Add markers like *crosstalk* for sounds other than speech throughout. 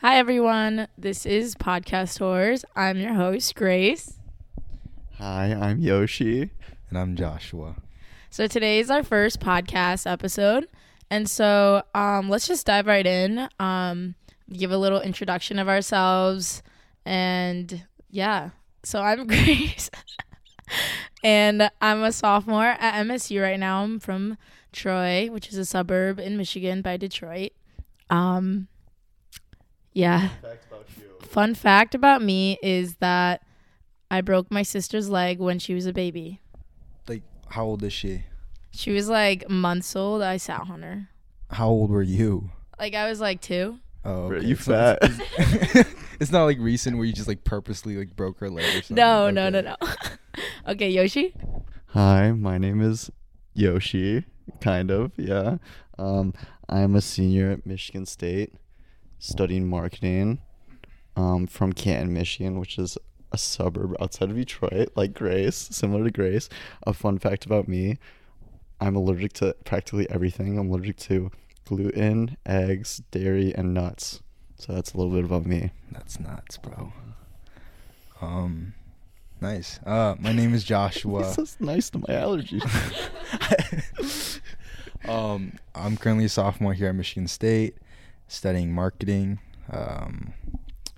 Hi, everyone. This is Podcast Tours. I'm your host, Grace. Hi, I'm Yoshi. And I'm Joshua. So today is our first podcast episode. And so um, let's just dive right in, um, give a little introduction of ourselves. And yeah, so I'm *laughs* Grace. and I'm a sophomore at MSU right now. I'm from Troy, which is a suburb in Michigan by Detroit. Um, yeah. Fun fact about me is that I broke my sister's leg when she was a baby. Like, how old is she? She was like months old. I sat on her. How old were you? Like I was like two. Oh, Bro, okay. you So fat. It's, *laughs* it's not like recent where you just like purposely like broke her leg or something. No, no, no, no. *laughs* okay, Yoshi. Hi, my name is Yoshi. Kind of, yeah. Um, I'm a senior at Michigan State, studying marketing. Um, from Canton, Michigan, which is a suburb outside of Detroit, like Grace, similar to Grace. A fun fact about me: I'm allergic to practically everything. I'm allergic to gluten, eggs, dairy, and nuts. So that's a little bit about me. That's nuts, bro. Um, nice. Uh, my name is Joshua. *laughs* This is nice to my allergies. *laughs* *laughs* um, I'm currently a sophomore here at Michigan State, studying marketing. Um,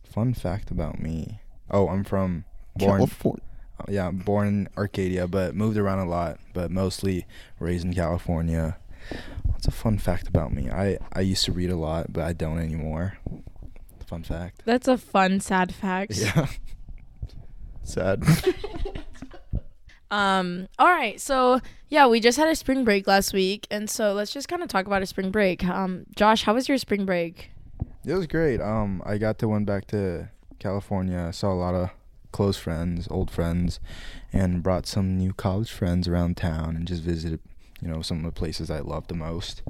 fun fact about me. Oh, I'm from born. California. Uh, yeah, born in Arcadia, but moved around a lot, but mostly raised in California. What's a fun fact about me? I, I used to read a lot, but I don't anymore. Fun fact. That's a fun, sad fact. *laughs* Yeah. Sad. *laughs* Um. All right. So yeah, we just had a spring break last week, and so let's just kind of talk about a spring break. Um, Josh, how was your spring break? It was great. Um, I got to went back to California. I saw a lot of close friends, old friends, and brought some new college friends around town and just visited, you know, some of the places I love the most.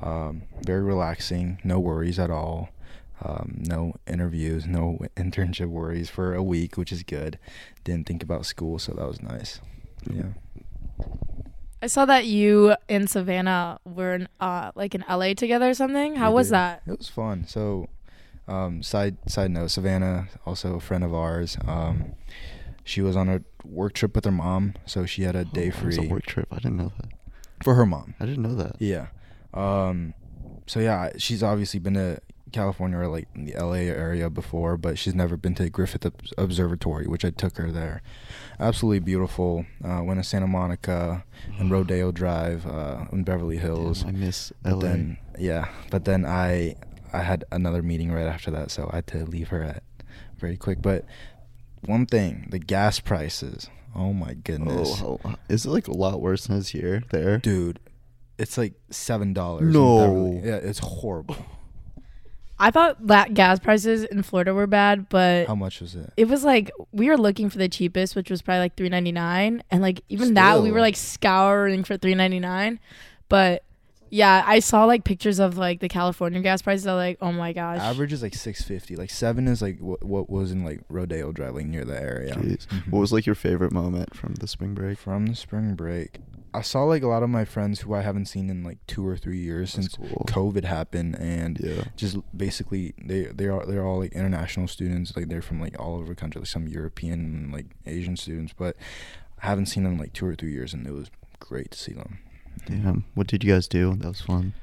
Um, very relaxing, no worries at all. Um, no interviews, no *laughs* internship worries for a week, which is good. Didn't think about school, so that was nice. Yeah. I saw that you and Savannah were in, uh like in LA together or something. How We was did. that? It was fun. So, um, side side note, Savannah, also a friend of ours. Um, she was on a work trip with her mom, so she had a day Oh, it was free a work trip. I didn't know that. for her mom. I didn't know that. Yeah. Um, so yeah, she's obviously been to California or like the LA area before, but she's never been to Griffith Observatory, which I took her there. Absolutely beautiful. Uh, went to Santa Monica and Rodeo Drive uh, in Beverly Hills. Damn, I miss But LA. then yeah, but then I I had another meeting right after that, so I had to leave her at very quick. But one thing, the gas prices. Oh my goodness, oh, how, is it like a lot worse than it's here there? dude, it's like seven dollars. No. yeah, it's horrible. I thought that gas prices in Florida were bad, but How much was it? it was like we were looking for the cheapest, which was probably like three ninety nine, and like even that we were like scouring for three ninety nine. But yeah, I saw like pictures of like the California gas prices. I was like, oh my gosh, Average is like six fifty. Like seven is like what what was in like Rodeo Drive, like near the area. Jeez. *laughs* Mhm. What was like your favorite moment from the spring break? from the spring break? I saw like a lot of my friends who I haven't seen in like two or three years That's since cool. COVID happened, and Yeah. just basically they they are they're all like international students like they're from like all over the country like some european and like asian students but i haven't seen them in like two or three years and it was great to see them Damn. What did you guys do? That was fun.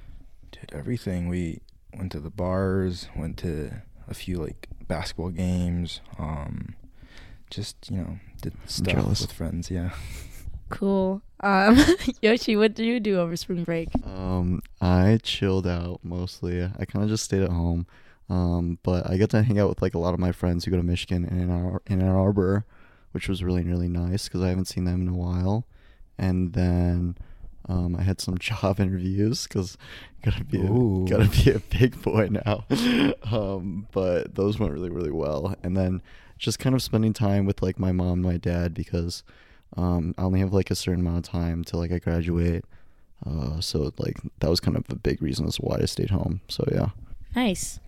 did everything we went to the bars went to a few like basketball games um just you know did stuff with friends yeah cool. Um, *laughs* Yoshi, what did you do over spring break? Um, I chilled out mostly. I kind of just stayed at home. Um, but I got to hang out with like a lot of my friends who go to Michigan and in Ann, Ar- in Ann Arbor, which was really really nice because I haven't seen them in a while. And then um, I had some *laughs* job interviews because gotta be a, Ooh. gotta be a big boy now. *laughs* um, but those went really really well. And then just kind of spending time with like my mom, my dad because um, I only have like a certain amount of time till like I graduate. Uh, so like that was kind of a big reason as to why I stayed home. So yeah. Nice.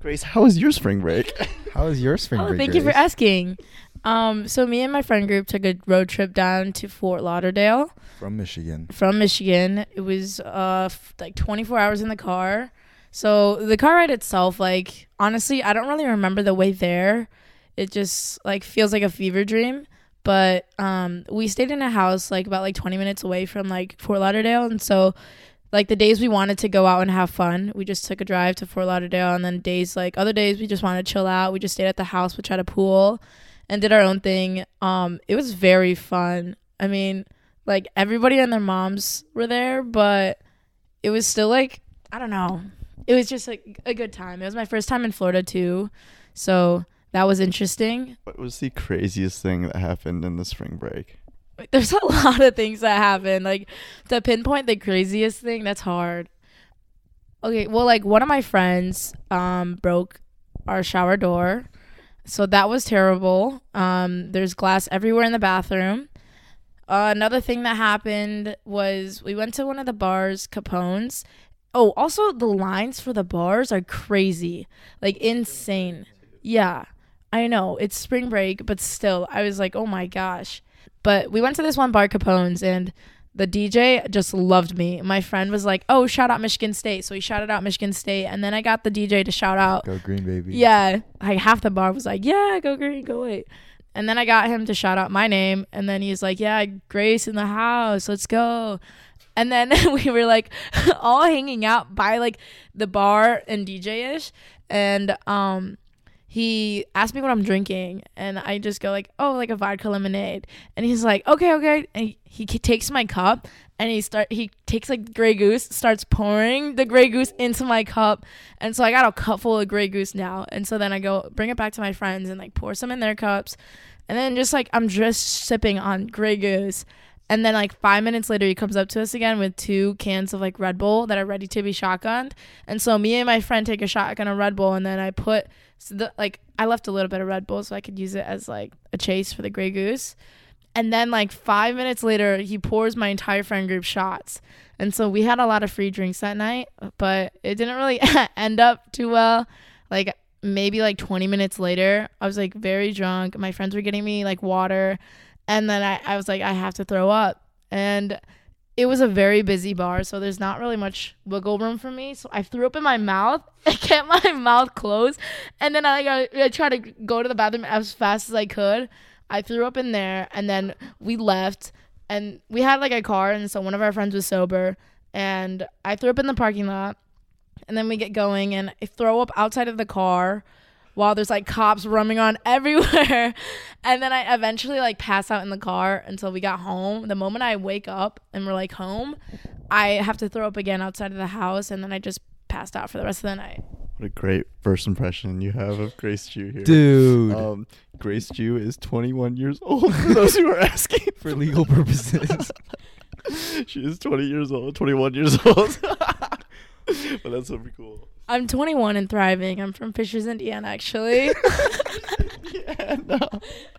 Grace, how was your spring break? how was your spring Oh, break thank you for asking. Um, so me and my friend group took a road trip down to Fort Lauderdale from michigan from Michigan. It was uh f- like 24 hours in the car. So the car ride itself, like honestly, I don't really remember the way there. It just like feels like a fever dream. But um, we stayed in a house like about like 20 minutes away from like Fort Lauderdale, and so like the days we wanted to go out and have fun, we just took a drive to Fort Lauderdale, and then days like other days we just wanted to chill out. We just stayed at the house, we tried a pool, and did our own thing. Um, it was very fun. I mean, like everybody and their moms were there, but it was still like I don't know. It was just like a good time. It was my first time in Florida too, so that was interesting. What was the craziest thing that happened in the spring break? *laughs* There's a lot of things that happen. Like to pinpoint the craziest thing, that's hard. Okay, well, like one of my friends um broke our shower door, so that was terrible. Um, there's glass everywhere in the bathroom. Uh, another thing that happened was we went to one of the bars, Capone's. Oh, also the lines for the bars are crazy, like insane. Yeah, I know it's spring break, but still, I was like, oh my gosh. But we went to this one bar, Capone's, and the DJ just loved me. My friend was like, "Oh, shout out Michigan State," so he shouted out Michigan State, and then I got the DJ to shout out. Go green, baby. Yeah, like half the bar was like, "Yeah, go green, go white." And then I got him to shout out my name, and then he's like, "Yeah, Grace in the house, let's go." And then *laughs* we were like *laughs* all hanging out by like the bar and DJ ish, and um, he asked me what I'm drinking, and I just go like, "Oh, like a vodka lemonade," and he's like, "Okay, okay," and he, he takes my cup and he start he takes like Grey Goose, starts pouring the Grey Goose into my cup, and so I got a cup full of Grey Goose now, and so then I go bring it back to my friends and like pour some in their cups, and then just like I'm just sipping on Grey Goose. And then like five minutes later, he comes up to us again with two cans of like Red Bull that are ready to be shotgunned. And so me and my friend take a shotgun of Red Bull, and then I put so the like I left a little bit of Red Bull so I could use it as like a chase for the Grey Goose. And then like five minutes later, he pours my entire friend group shots. And so we had a lot of free drinks that night, but it didn't really *laughs* end up too well. Like maybe like 20 minutes later, I was like very drunk. My friends were getting me like water. And then I, I was like, I have to throw up. And it was a very busy bar, so there's not really much wiggle room for me. So I threw up in my mouth. *laughs* I kept my *laughs* mouth closed. And then I, got, I tried to go to the bathroom as fast as I could. I threw up in there. And then we left. And we had like a car. And so one of our friends was sober. And I threw up in the parking lot. And then we get going. And I throw up outside of the car while there's like cops roaming on *laughs* everywhere. and then I eventually like pass out in the car until we got home. The moment I wake up and we're like home, I have to throw up again outside of the house and then I just passed out for the rest of the night. What a great first impression you have of Grace Jew here. Dude. Um, Grace Jew is 21 years *laughs* old. For those who are asking, for legal purposes. *laughs* she is 20 years old, 21 years old. *laughs* but that's super cool. I'm 21 and thriving. I'm from Fishers, Indiana, actually. *laughs* yeah, no.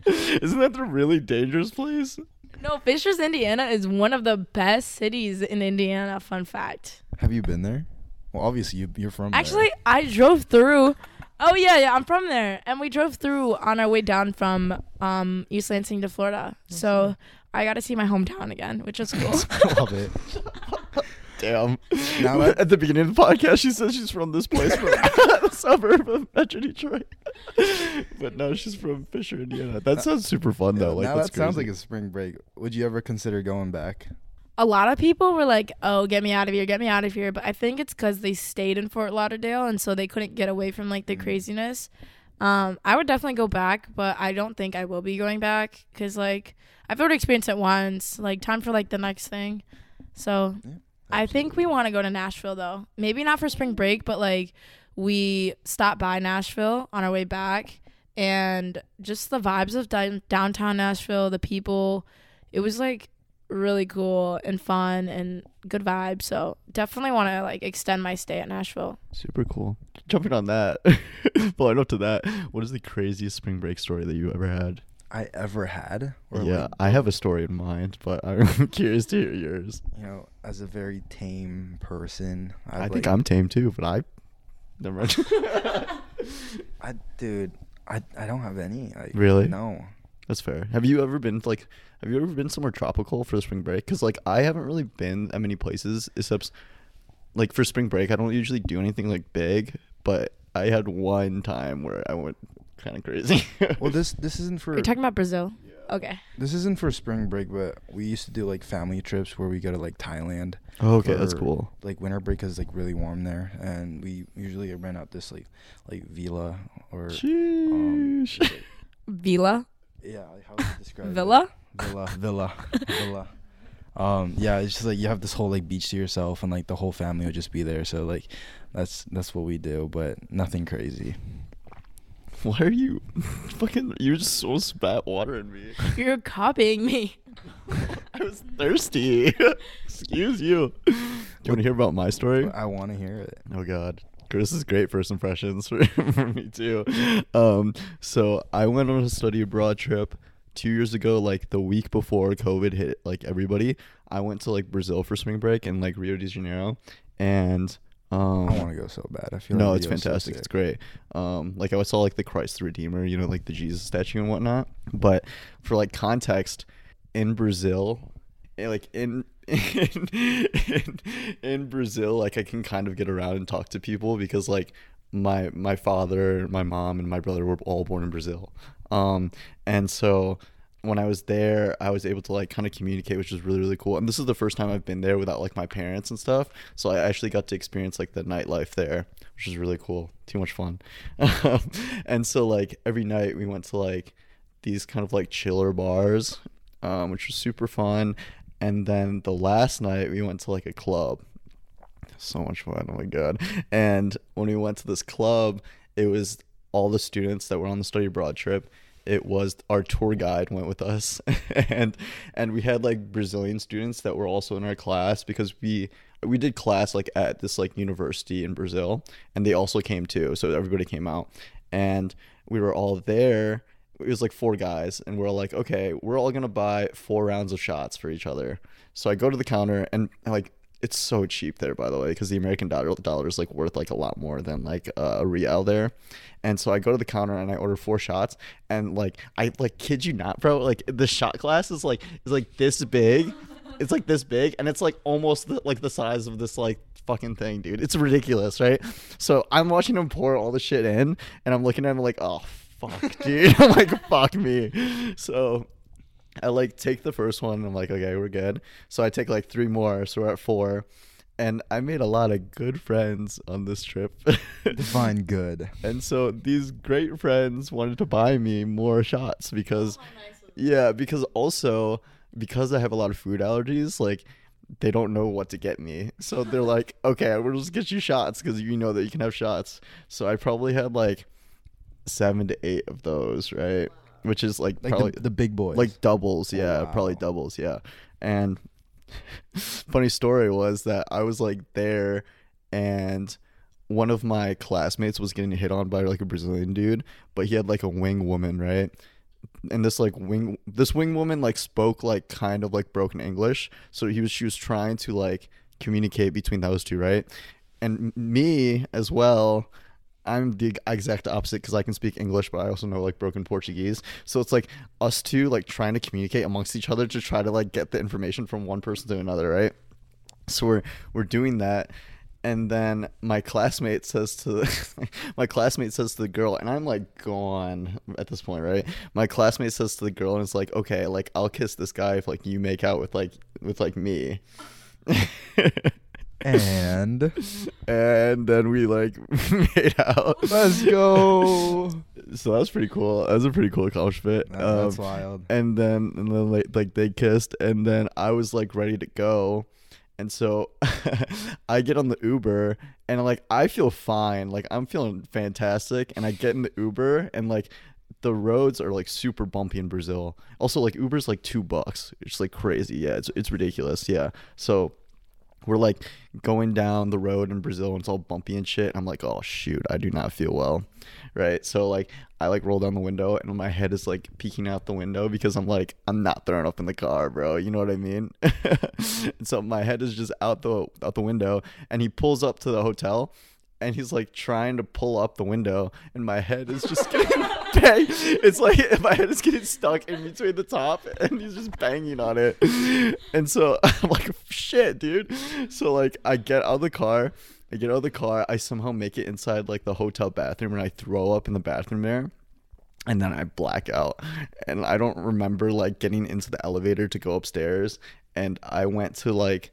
Isn't that the really dangerous place? no, Fishers, Indiana is one of the best cities in Indiana. Fun fact. Have you been there? Well, obviously you, you're from. there. Actually, I drove through. Oh yeah, yeah, I'm from there, and we drove through on our way down from um, East Lansing to Florida. So I got to see my hometown again, which was *laughs* cool. love it. Damn. Now that- At the beginning of the podcast, she says she's from this place, from *laughs* *laughs* the suburb of Metro Detroit. but no, she's from Fisher, Indiana. That sounds super fun though. Like now that's that sounds crazy. like a spring break. Would you ever consider going back? a lot of people were like, "Oh, get me out of here, get me out of here," but I think it's because they stayed in Fort Lauderdale and so they couldn't get away from like the Mm. craziness. Um, I would definitely go back, but I don't think I will be going back because like I've already experienced it once. Like time for like the next thing. So Yeah, I think we want to go to Nashville though. Maybe not for spring break, but like we stopped by Nashville on our way back and just the vibes of down- downtown Nashville, the people, it was like really cool and fun and good vibes. So definitely want to like extend my stay at Nashville. super cool. Jumping on that, *laughs* following up to that, what is the craziest spring break story that you ever had? I ever had? Or yeah, like, I have a story in mind, but *laughs* I'm curious to hear yours. you know, as a very tame person, I I've, think I'm tame too, but I never mind. *laughs* I dude, I I don't have any. Like, Really? No. That's fair. Have you ever been like? Have you ever been somewhere tropical for the spring break? Because like I haven't really been that many places except like for spring break, I don't usually do anything like big, but I had one time where I went kind of crazy. *laughs* Well, this this isn't for You're talking about Brazil. Okay. this isn't for spring break, but we used to do like family trips where we go to like Thailand. Oh, okay, that's cool. Like winter break is like really warm there, and we usually rent out this like like villa or um, Sheesh. *laughs* Villa. yeah. like, How would you describe it? Villa. Villa, villa, *laughs* villa. Um, yeah, it's just like you have this whole like beach to yourself, and like the whole family would just be there. So like, that's that's what we do, but nothing crazy. *laughs* Why are you fucking? You just so spat water in me. *laughs* You're copying me. *laughs* I was thirsty. Excuse you. Do you want to hear about my story? I want to hear it. Oh God, Chris is great first impressions for, for me too. Um, so I went on a study abroad trip two years ago, like the week before COVID hit, like everybody. I went to like Brazil for spring break and like Rio de Janeiro, and um, I want to go so bad. I feel no, like it's Rio's so fantastic. it's great. Um, like I saw like the Christ the Redeemer, you know, like the Jesus statue and whatnot. But for like context, in Brazil, eh, like in *laughs* in, in in Brazil, like I can kind of get around and talk to people because like my my father, my mom, and my brother were all born in Brazil. Um, and so when I was there, I was able to like kind of communicate, which was really really cool. And this is the first time I've been there without like my parents and stuff. So I actually got to experience like the nightlife there, which was really cool. Too much fun. *laughs* and so like every night we went to like these kind of like chiller bars, um, which was super fun. And then the last night we went to like a club. So much fun. Oh my god. And when we went to this club, it was all the students that were on the study abroad trip it was our tour guide went with us. *laughs* And and we had like brazilian students that were also in our class because we we did class like at this like university in brazil and they also came too so everybody came out. And we were all there. It was like four guys and we're all like okay we're all gonna buy four rounds of shots for each other. So i go to the counter and like it's so cheap there by the way because the american dollar dollar is like worth like a lot more than like uh, a real there. And so i go to the counter and i order four shots and like i like kid you not bro like the shot glass is like is like this big. It's like this big and it's like almost the, like the size of this like fucking thing dude. It's ridiculous right? So i'm watching him pour all the shit in and i'm looking at him like oh fuck dude. *laughs* I'm like fuck me. So I like take the first one and I'm like, okay, we're good. So I take like three more, so we're at four. And I made a lot of good friends on this trip. *laughs* Define good. and so these great friends wanted to buy me more shots because yeah, because also because I have a lot of food allergies, like they don't know what to get me. So they're like, *laughs* okay, we'll just get you shots because you know that you can have shots. So I probably had like seven to eight of those, right? Which is like, Like probably the, the big boys. like doubles. Oh, yeah probably Wow. doubles yeah. And *laughs* funny story was that i was like there and one of my classmates was getting hit on by like a brazilian dude but he had like a wing woman right? And this like wing this wing woman like spoke like kind of like broken english. So he was she was trying to like communicate between those two right? And me as well I'm the exact opposite because I can speak English, but I also know like broken Portuguese. So it's like us two like trying to communicate amongst each other to try to like get the information from one person to another, right? So we're we're doing that, and then my classmate says to the, *laughs* my classmate says to the girl, and I'm like gone at this point, right? My classmate says to the girl, and it's like, okay, like I'll kiss this guy if like you make out with like with like me. *laughs* and and then we like *laughs* made out. let's go. So that was pretty cool. That was a pretty cool accomplishment. That- that's Um, wild. and then and then like, like they kissed, and then I was like ready to go, and so *laughs* I get on the Uber, and like I feel fine, like I'm feeling fantastic, and I get in the Uber, and like the roads are like super bumpy in Brazil. Also, like Uber's like two bucks. It's like crazy. Yeah, it's it's ridiculous. Yeah. So we're like going down the road in Brazil and it's all bumpy and shit. I'm like, oh shoot, I do not feel well. Right. So like I like roll down the window and my head is like peeking out the window because I'm like, I'm not throwing up in the car, bro. You know what I mean? *laughs* and so my head is just out the out the window and he pulls up to the hotel and he's like trying to pull up the window, and my head is just *laughs* getting bang. It's like *laughs* my head is getting stuck in between the top, and he's just banging on it. And so *laughs* I'm like, shit, dude. So like I get out of the car. I get out of the car. I somehow make it inside like the hotel bathroom, and I throw up in the bathroom there and then I black out. And I don't remember like getting into the elevator to go upstairs. And I went to like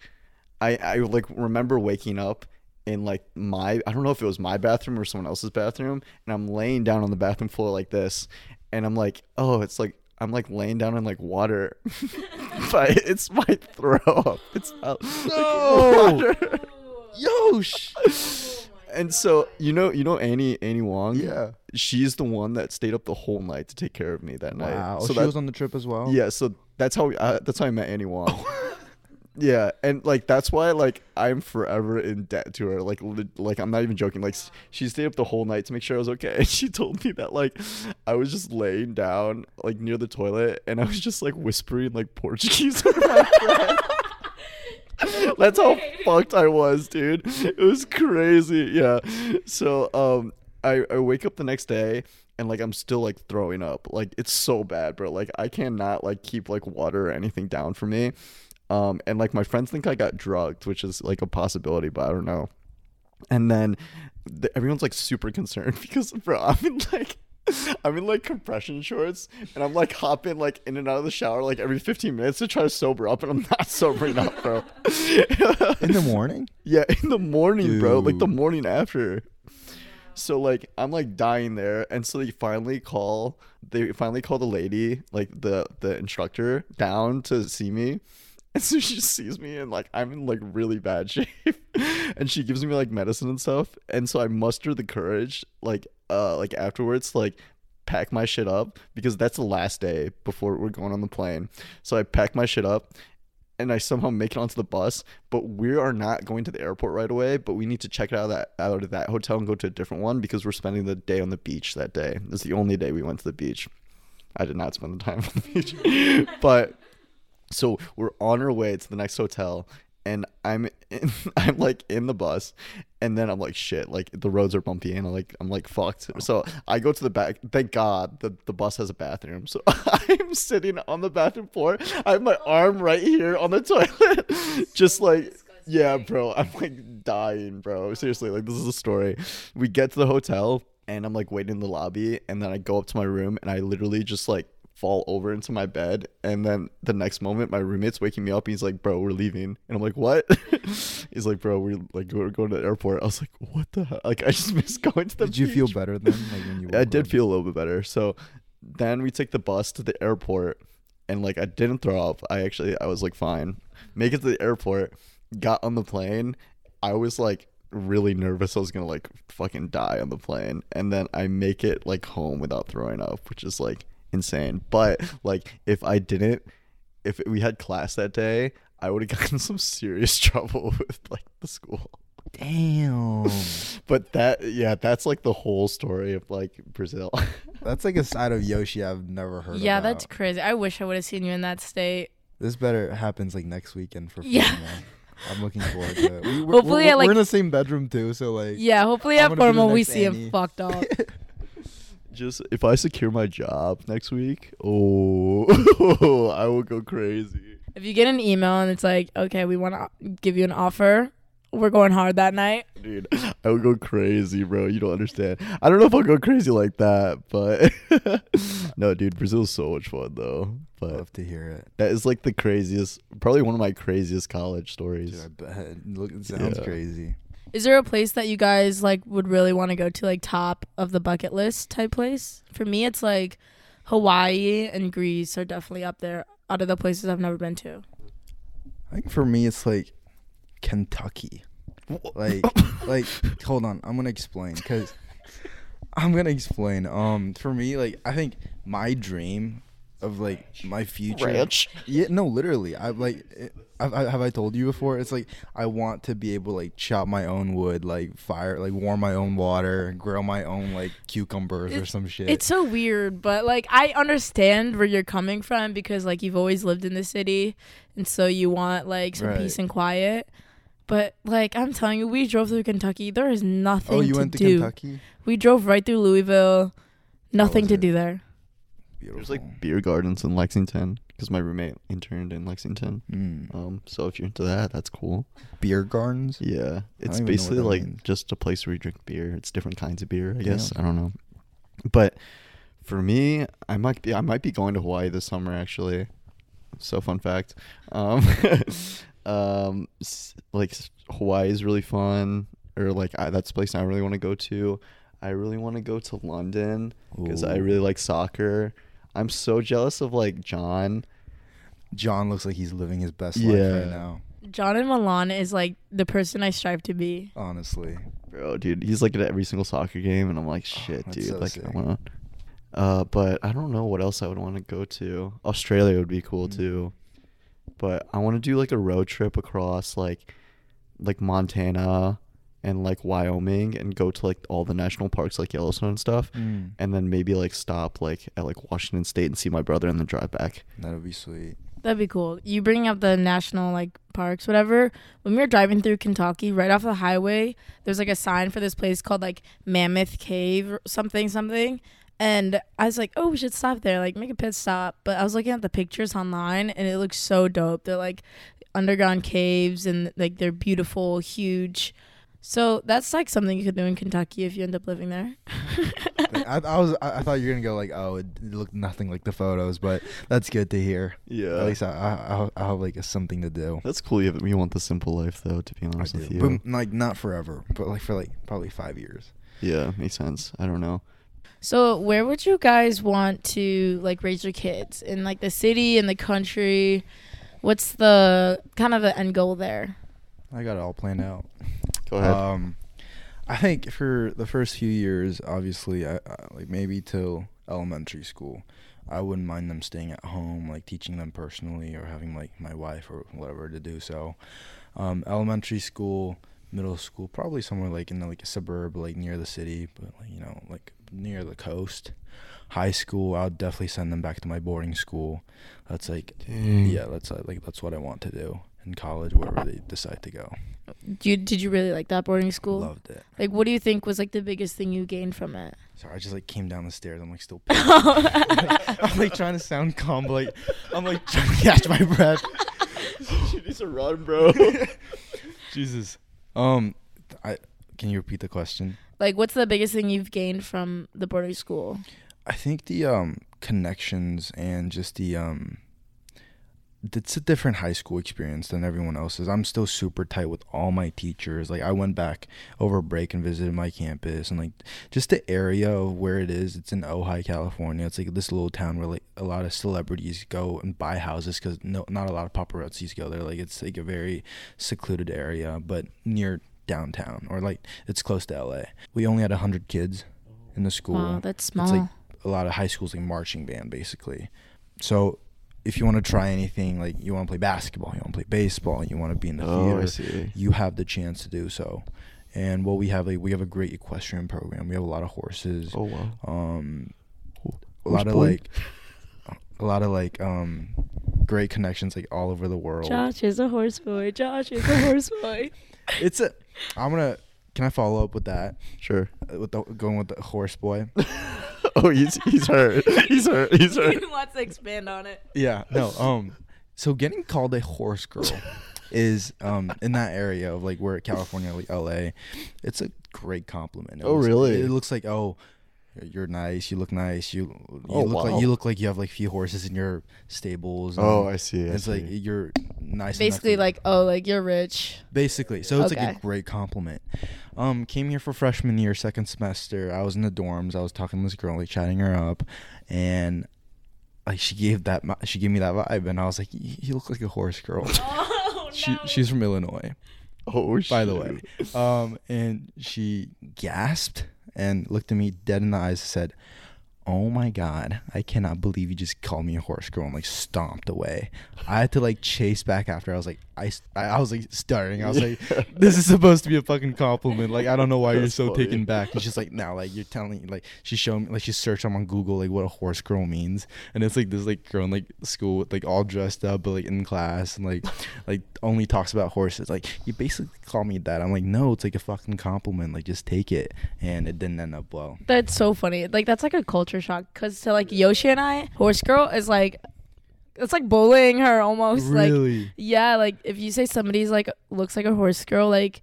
I I like remember waking up in like my I don't know if it was my bathroom or someone else's bathroom, and I'm laying down on the bathroom floor like this, and I'm like, oh, it's like I'm like laying down in like water, *laughs* but it's my throw up. It's not No! water. *laughs* Yosh. And so you know you know Annie Annie Wong. Yeah. she's the one that stayed up the whole night to take care of me that night. Wow. So she that, was on the trip as well. yeah, so that's how we, uh, that's how I met Annie Wong. *laughs* yeah, and like that's why like I'm forever in debt to her. Like li- like I'm not even joking. Like she stayed up the whole night to make sure I was okay. *laughs* And she told me that like I was just laying down like near the toilet and I was just like whispering like Portuguese *laughs* my friend. *laughs* That's how fucked I was, dude. It was crazy. Yeah. So um I, I wake up the next day and like I'm still like throwing up. Like it's so bad, bro. Like I cannot like keep like water or anything down for me. Um and like my friends think I got drugged, which is like a possibility, but I don't know. And then th- everyone's like super concerned *laughs* because bro, I'm in like *laughs* I'm in like compression shorts and I'm like hopping like in and out of the shower like every 15 minutes to try to sober up and I'm not *laughs* sobering up, bro. In the morning. Yeah, in the morning, bro. Like the morning after. So like I'm like dying there, and so they finally call. They finally call the lady, like the the instructor, down to see me. And so she sees me, and like I'm in like really bad *laughs* shape, and she gives me like medicine and stuff. And so I muster the courage, like uh, like afterwards, like pack my shit up because that's the last day before we're going on the plane. So I pack my shit up and I somehow make it onto the bus, but we are not going to the airport right away. But we need to check out of that out of that hotel and go to a different one because we're spending the day on the beach that day. It's the only day we went to the beach. I did not spend the time on the beach, *laughs* but so we're on our way to the next hotel, and I'm in, *laughs* I'm like in the bus, and then I'm like shit, like the roads are bumpy, and I'm like I'm like fucked. So I go to the back. Thank God the the bus has a bathroom. So *laughs* I'm sitting on the bathroom floor. I have my arm right here on the toilet, *laughs* just like. Yeah, bro, I'm like dying, bro. Seriously, like this is a story. We get to the hotel and I'm like waiting in the lobby and then I go up to my room and I literally just like fall over into my bed and then the next moment my roommate's waking me up and he's like bro we're leaving. And i'm like what? *laughs* He's like bro we're like we're going to the airport. I was like what the hell? Like i just *laughs* missed going to the Did you feel better then? Like when you *laughs* i did up? feel a little bit better. So then we take the bus to the airport and like i didn't throw up. I actually i was like fine. Make it to the airport got on the plane. I was like really nervous i was gonna like fucking die on the plane. And then i make it like home without throwing up which is like insane but like if i didn't if we had class that day i would have *laughs* gotten some serious *laughs* trouble with like the school Damn. *laughs* but that yeah that's like the whole story of like brazil That's like a side of Yoshi I've never heard. Yeah, about. that's crazy. I wish I would have seen you in that state. This better happens like next weekend for fun, Yeah. man. I'm looking forward to it. We, we're, Hopefully we're, at, like- we're in the same bedroom too, so like Yeah, hopefully I'm at gonna be the formal we see Annie. him fucked up. Just if i secure my job next week oh *laughs* i will go crazy if you get an email and it's like, okay, we want to give you an offer, we're going hard that night. dude i will go crazy bro you don't understand i don't know if i'll go crazy like that but *laughs* no dude brazil's so much fun though but love to hear it. that is like the craziest probably one of my craziest college stories Dude, I bet. Look, it sounds Yeah. crazy. Is there a place that you guys like would really want to go to, like top of the bucket list type place? For me, it's like Hawaii and Greece are definitely up there out of the places I've never been to. I think for me it's like Kentucky. Like *laughs* like hold on, I'm gonna explain because *laughs* I'm gonna explain. Um, for me, like I think my dream of like my future ranch Yeah, no, literally. I like. It, I've, I, have I told you before? It's like I want to be able to like chop my own wood, like fire, like warm my own water, grow my own like cucumbers or some shit. It's so weird, but like I understand where you're coming from because like you've always lived in the city and so you want like some Right. peace and quiet. But like I'm telling you, we drove through Kentucky. There is oh, nothing Oh, you to went to do. Kentucky? We drove right through Louisville. Nothing to it? do there. Beautiful. There's like beer gardens in Lexington because my roommate interned in Lexington. Mm. Um, so if you're into that, that's cool. beer gardens. Yeah, it's even know what basically like means. just a place where you drink beer. It's different kinds of beer, I Yeah. guess. I don't know, but for me, I might be I might be going to Hawaii this summer actually. So fun fact, um, *laughs* um, like Hawaii is really fun, or like I, that's a place I really want to go to. I really want to go to London because I really like soccer. I'm so jealous of like John. John looks like he's living his best life Yeah. right now. John in Milan is like the person I strive to be. Honestly. Bro, dude, he's like at every single soccer game, and I'm like, shit, that's dude. so like, sick. I wanna. Uh, but I don't know what else I would want to go to. Australia would be cool Mm. too, but I want to do like a road trip across like, like Montana, and like Wyoming, and go to like all the national parks like Yellowstone and stuff, Mm. and then maybe like stop like at like Washington State and see my brother and then drive back. That would be sweet. That'd be cool. You bringing up the national like parks, whatever. When we were driving through Kentucky, right off the highway, there's like a sign for this place called like Mammoth Cave or something something. And I was like, oh, we should stop there, like make a pit stop. But I was looking at the pictures online, and it looks so dope. They're like underground caves, and like they're beautiful, huge. So that's like something you could do in Kentucky if you end up living there. I, I was I, I thought you were gonna go like oh it, it looked nothing like the photos but that's good to hear. Yeah, At least I I I'll, I'll have like a, something to do. that's cool. You have, you want the simple life though, to be honest with you. But like not forever, but like for like probably five years. Yeah, makes sense. I don't know. So where would you guys want to like raise your kids in like the city and the country? What's the kind of the end goal there? I got it all planned out. Go ahead. Um, I think for the first few years, obviously, I, I like maybe till elementary school, I wouldn't mind them staying at home, like teaching them personally, or having like my wife or whatever to do so. Um, elementary school, middle school, probably somewhere like in like a suburb, like near the city, but like you know, like near the coast. High school, I'll definitely send them back to my boarding school. That's like, Dang. yeah, that's like that's what I want to do in college, wherever they decide to go. Do you, did you really like that boarding school? Loved it. Like, what do you think was like the biggest thing you gained from it? Sorry, I just like came down the stairs. I'm like still. *laughs* *laughs* I'm like trying to sound calm, but like I'm like trying to catch my breath. *laughs* she needs to run, bro. Jesus. Um, I can you repeat the question? like, what's the biggest thing you've gained from the boarding school? I think the um connections and just the um. It's a different high school experience than everyone else's. I'm still super tight with all my teachers. Like I went back over break and visited my campus and like just the area of where it is. It's in Ojai, California. It's like this little town where like a lot of celebrities go and buy houses because no, not a lot of paparazzis go there. Like it's like a very secluded area, but near downtown or like it's close to LA. We only had hundred kids in the school Wow, that's small. it's like a lot of high schools like marching band basically so if you want to try anything like you want to play basketball you want to play baseball you want to be in the oh, theater you have the chance to do so and what we have like we have a great equestrian program we have a lot of horses Oh wow. um a lot of horse like a lot of like um great connections like all over the world Josh is a horse boy. Josh is a horse boy. *laughs* it's a i'm gonna can i follow up with that Sure. Uh, with the going with the horse boy *laughs* oh, he's he's hurt. He's hurt. He's hurt. he wants to expand on it. Yeah, no. Um, so getting called a horse girl is um in that area of like where California, like LA, it's a great compliment. It Oh, looks- really? It looks like oh, you're nice. You look nice. You you Oh, look wow. like you look like you have like few horses in your stables. and Oh, I see. I It's like you're nice. Basically, to- like, oh, like you're rich. basically. So it's like a great compliment. Um, came here for freshman year, second semester. I was in the dorms. I was talking to this girl, like chatting her up, and like she gave that she gave me that vibe, and I was like, "You you look like a horse girl." *laughs* Oh *laughs* she she's from Illinois, oh, by the way. Um, and she gasped and looked at me dead in the eyes and said, oh my god, I cannot believe you just called me a horse girl and like stomped away. I had to like chase back after. I was like, I, I was like stuttering. I was like, *laughs* this is supposed to be a fucking compliment. Like I don't know why you're so funny. taken back. And she's like, now like you're telling like she's showing me like she searched on Google like what a horse girl means, and it's like this like girl in like school with like all dressed up but like in class and like like only talks about horses. Like you basically call me that. I'm like, no, it's like a fucking compliment. Like just take it. And it didn't end up well. That's so funny. Like that's like a culture shock because to like Yoshi and I, horse girl is like, it's like bullying her almost. Like really. yeah, like if you say somebody's like looks like a horse girl, like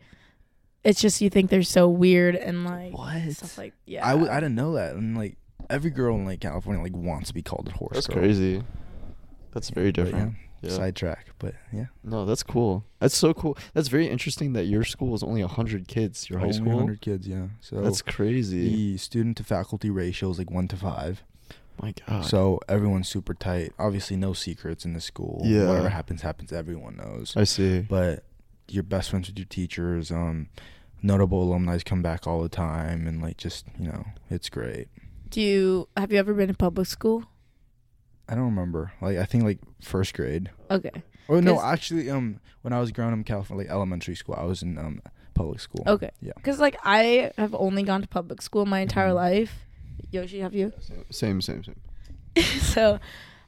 it's just you think they're so weird and like What? stuff like yeah. I w- I didn't know that. And like every girl in like California like wants to be called a horse. That's girl. crazy. That's very But, yeah, different. Yeah. Sidetrack, but yeah. No, that's cool. That's so cool. That's very interesting that your school is only 100 kids, your high Only school. 100 kids, yeah. So That's crazy. the student to faculty ratio is like one to five. My God. So everyone's super tight. Obviously, no secrets in the school. Yeah. Whatever happens, happens. Everyone knows. I see. But you're best friends with your teachers. Um, notable alumni come back all the time, and like just you know, it's great. Do you have you ever been in public school? I don't remember. Like I think like first grade. Okay. Oh no, 'Cause- actually, um, when I was growing up in California, like elementary school, I was in um public school. Okay. Yeah. Because like I have only gone to public school my entire Mhm. life. Yoshi, have you? Same, same, same. *laughs* so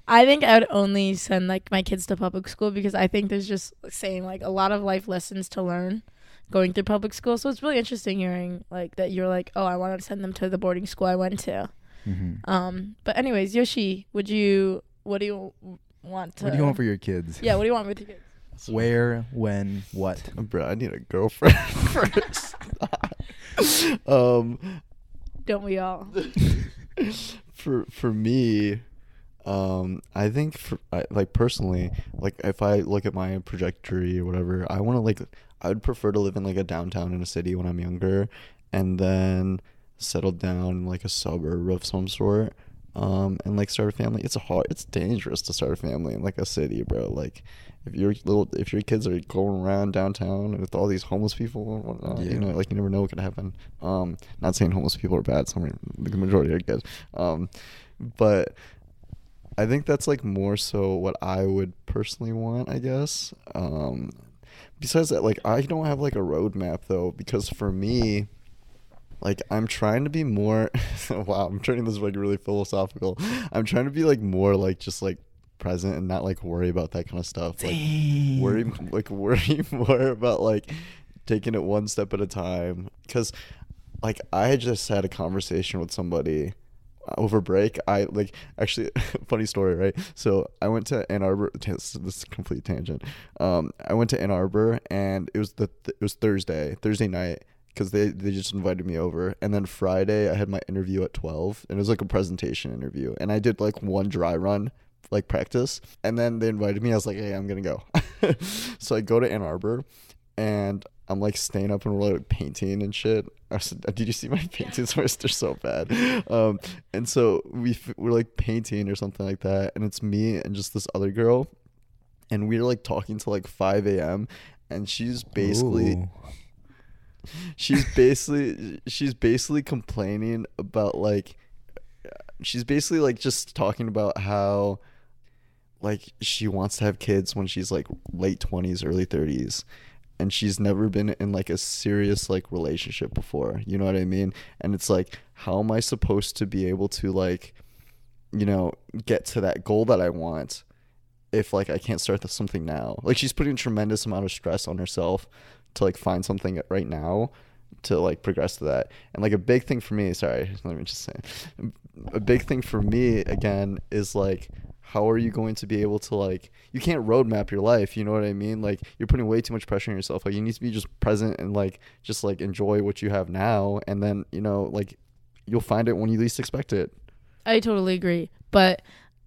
I think I would only send like my kids to public school because I think there's just saying like a lot of life lessons to learn going through public school. So it's really interesting hearing like that you're like, oh, I want to send them to the boarding school I went to. Mm-hmm. Um, but anyways, Yoshi, would you? What do you want to? What do you want for your kids? Yeah, what do you want with your kids? *laughs* Where, when, what? *laughs* Bro, I need a girlfriend *laughs* first. um, Don't we all? for for me, um, I think for I, like personally, like if I look at my trajectory or whatever, I want to like I would prefer to live in like a downtown in a city when I'm younger, and then settle down in like a suburb of some sort. Um, and like start a family. It's a hard. It's dangerous to start a family in like a city, bro. Like, if your little, if your kids are going around downtown with all these homeless people and whatnot, you know, like you never know what could happen. Um, not saying homeless people are bad. Some, are, the majority are good. Um, but I think that's like more so what I would personally want, I guess. Um, besides that, like I don't have like a roadmap though, because for me, like I'm trying to be more. *laughs* wow, I'm turning this like really philosophical. I'm trying to be like more like just like present and not like worry about that kind of stuff. Like worry like *laughs* worry more about like taking it one step at a time because like i just had a conversation with somebody over break i like actually *laughs* funny story right so i went to ann arbor this is a complete tangent um i went to ann arbor and it was the it was thursday thursday night because they, they just invited me over. And then friday i had my interview at 12 and it was like a presentation interview. And i did like one dry run like practice. And then they invited me. I was like hey i'm gonna go. *laughs* So i go to ann arbor and i'm like staying up and we're like painting and shit. I said, did you see my *laughs* paintings they're so bad. Um and so we we're like painting or something like that. And it's me and just this other girl. And we are like talking till like 5 a.m and she's basically Ooh. She's basically she's basically complaining about like she's basically like just talking about how like she wants to have kids when she's like late 20s early 30s and she's never been in like a serious like relationship before. You know what i mean? And it's like how am i supposed to be able to like you know get to that goal that i want if like i can't start something now? Like she's putting a tremendous amount of stress on herself to like find something right now to like progress to that. And like a big thing for me sorry *laughs* let me just say a big thing for me again is like how are you going to be able to like you can't roadmap your life you know what i mean? Like you're putting way too much pressure on yourself. Like you need to be just present and like just like enjoy what you have now. And then you know like you'll find it when you least expect it. I totally agree. But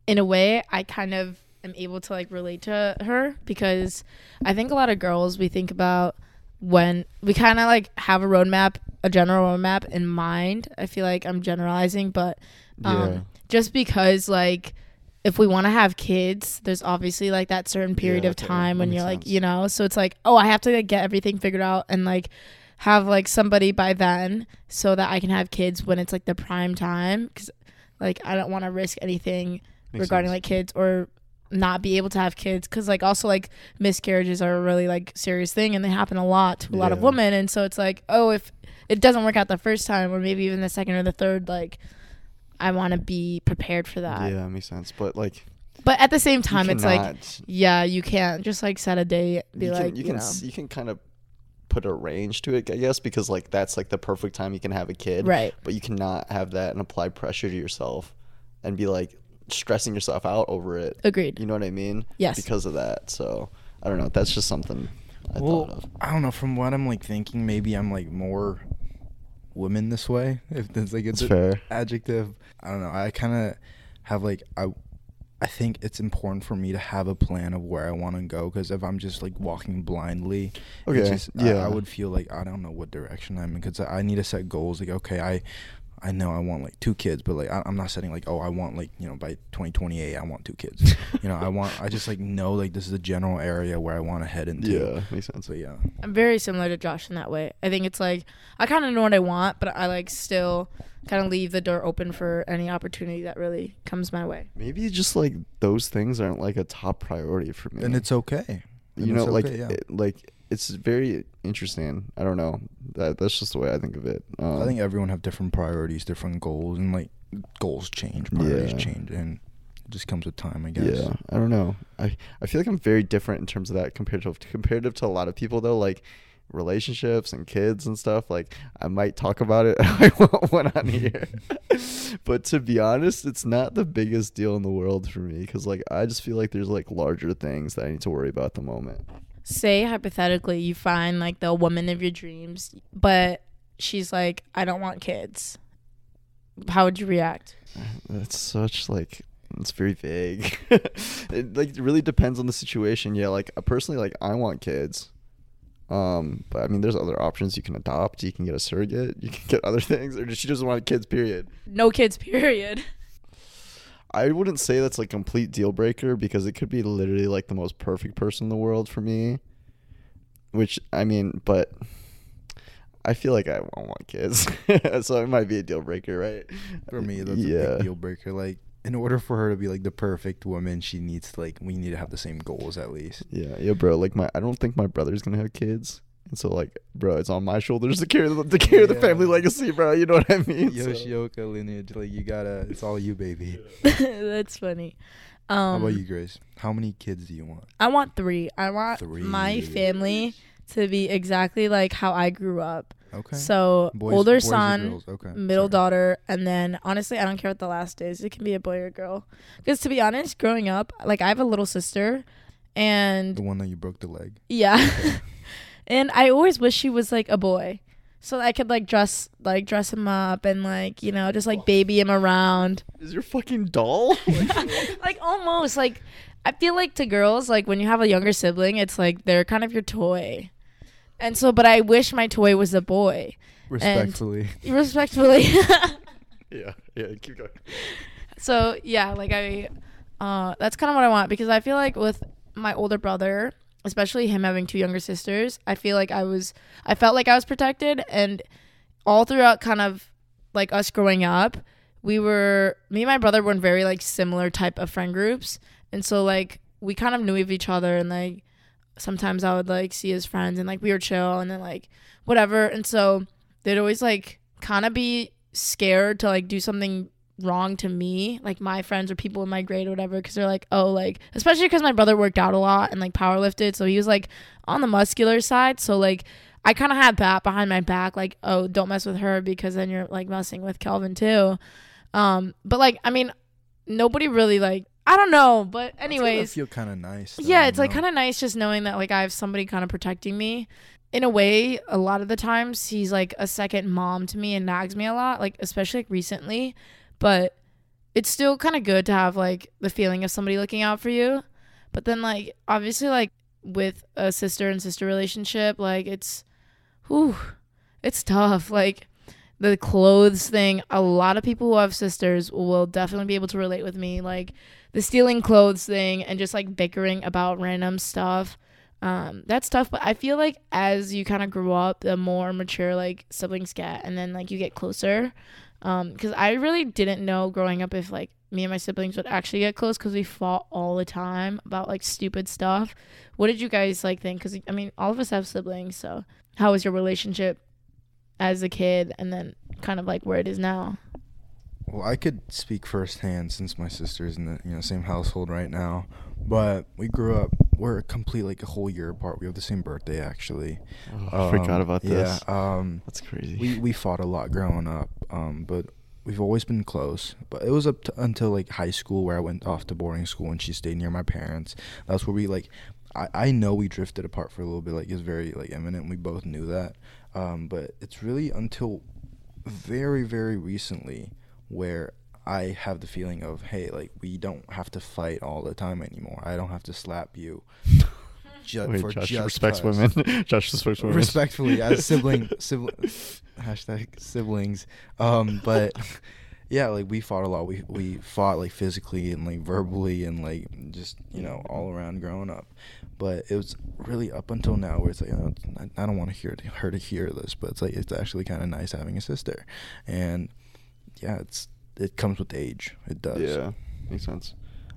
in a way, I kind of am able to like relate to her because I think a lot of girls we think about when we kind of like have a roadmap, a general roadmap in mind. I feel like I'm generalizing, but um, Yeah. just because like if we want to have kids, there's obviously like that certain period Yeah, of time when you're like, you know, so it's like, oh, I have to like, get everything figured out and like have like somebody by then so that I can have kids when it's like the prime time. Because like I don't want to risk anything Makes regarding sense. like kids or not be able to have kids because like also like miscarriages are a really like serious thing and they happen a lot to a lot of women and so it's like oh if it doesn't work out the first time or maybe even the second or the third like i want to be prepared for that yeah, that makes sense. But like, but at the same time it's like yeah you can't just like set a date be you like can, you you, can know s- you can kind of put a range to it, I guess, because like that's like the perfect time you can have a kid. right But you cannot have that and apply pressure to yourself and be like stressing yourself out over it. agreed You know what I mean? yes Because of that. So I don't know. That's just something I well, thought of. I don't know. From what I'm like thinking, maybe I'm like more women this way. *laughs* If that's like It's fair. adjective, I don't know. I kind of have like I. I think it's important for me to have a plan of where I want to go because if I'm just like walking blindly, Okay. just, I- yeah. I, would feel like I don't know what direction I'm in because I need to set goals. Like, okay, I, I know I want like two kids, but like I, I'm not setting like, oh, I want like you know by 2028 I want two kids. you know, I want I just like know like this is a general area where I want to head into. yeah, makes sense. So yeah. i'm very similar to josh in that way i think it's like i kind of know what i want but i like still kind of leave the door open for any opportunity that really comes my way Maybe just like those things aren't like a top priority for me. And it's okay. And you know, it's like yeah. it, like it's very interesting. I don't know. That that's just the way I think of it. Um, I think everyone have different priorities, different goals, and like goals change, priorities Yeah. change, and it just comes with time, I guess. Yeah, I don't know. I I feel like I'm very different in terms of that compared to comparative to a lot of people though. Like relationships and kids and stuff. Like I might talk about it. I won't one on here. but to be honest, it's not the biggest deal in the world for me because like I just feel like there's like larger things that I need to worry about at the moment. Say hypothetically you find like the woman of your dreams but she's like i don't want kids how would you react That's such like it's very vague. *laughs* it like really depends on the situation. Yeah, like uh, personally, like I want kids. Um, but I mean, there's other options. You can adopt. You can get a surrogate. You can get other *laughs* things, or she doesn't want kids. Period. no kids *laughs* period I wouldn't say that's like complete deal breaker because it could be literally like the most perfect person in the world for me. Which I mean, but I feel like I won't want kids, *laughs* so it might be a deal breaker, right? For me, that's a yeah. big deal breaker. Like, in order for her to be like the perfect woman, she needs to like we need to have the same goals at least. Yeah, yeah, bro. Like my, I don't think my brother's gonna have kids, and so like, bro, it's on my shoulders to carry the to carry the family legacy, bro. You know what I mean? So- Yoshioka lineage, like you gotta, it's all you, baby. *laughs* that's funny um How about you, Grace? How many kids do you want? i want three i want three. my family to be exactly like how i grew up Okay. so Boys- older boys son? Okay. middle sorry. daughter and then honestly i don't care what the last is it can be a boy or girl because to be honest growing up like i have a little sister and The one that you broke the leg. Yeah. Okay. *laughs* and I always wish she was like a boy. So I could like dress like dress him up and like, you know, just like baby him around. Is your fucking doll? *laughs* like almost like I feel like to girls, like when you have a younger sibling, it's like they're kind of your toy. And so but I wish my toy was a boy. Respectfully. Respectfully. *laughs* yeah, yeah. Keep going. so yeah, like I uh that's kind of what I want because I feel like with my older brother, especially him having two younger sisters, I feel like I was I felt like I was protected and all throughout kind of like us growing up, we were me and my brother were in very like similar type of friend groups. And so like we kind of knew of each other and like sometimes I would like see his friends and like we were chill and then like whatever. And so they'd always like kind of be scared to like do something wrong to me, like my friends or people in my grade or whatever, because they're like, oh, like, especially because my brother worked out a lot and like power lifted. So he was like on the muscular side. So like, I kind of had that behind my back, like, oh, don't mess with her because then you're like messing with Kelvin too. Um, but like, I mean, nobody really like, I don't know. But, anyways, feel kind of nice. though, yeah, it's like kind of nice just knowing that like I have somebody kind of protecting me. In a way, a lot of the times he's like a second mom to me and nags me a lot, like especially like recently. But it's still kind of good to have like the feeling of somebody looking out for you. But then like obviously like with a sister and sister relationship, like it's whew, it's tough. Like the clothes thing, a lot of people who have sisters will definitely be able to relate with me. Like the stealing clothes thing and just like bickering about random stuff. Um, that's tough, but I feel like as you kind of grow up, the more mature like siblings get, and then like you get closer. Um, because I really didn't know growing up if like me and my siblings would actually get close because we fought all the time about like stupid stuff. What did you guys like think? Because I mean, all of us have siblings, so how was your relationship as a kid, and then kind of like where it is now? Well, I could speak firsthand since my sister's in the you know same household right now, but we grew up. We're complete like a whole year apart. We have the same birthday actually. Oh, I forgot Um, about this. Yeah, um, That's crazy. we we fought a lot growing up, um, but we've always been close. But it was up to, until like high school where I went off to boarding school and she stayed near my parents. That's where we like. I, I know we drifted apart for a little bit. Like it's very like imminent. We both knew that. Um, but it's really until very very recently where I have the feeling of hey like we don't have to fight all the time anymore. I don't have to slap you. *laughs* ju- Wait, for Josh just respects 'cause. women. *laughs* Josh respects women. Respectfully, as *laughs* sibling, sibling, hashtag siblings. Um, but yeah, like we fought a lot. We we fought like physically and like verbally and like just you know all around growing up. But it was really up until now where it's like oh, I, I don't want to hear her to hear this, but it's like it's actually kind of nice having a sister, and yeah, it's it comes with age. It does. Yeah, makes sense.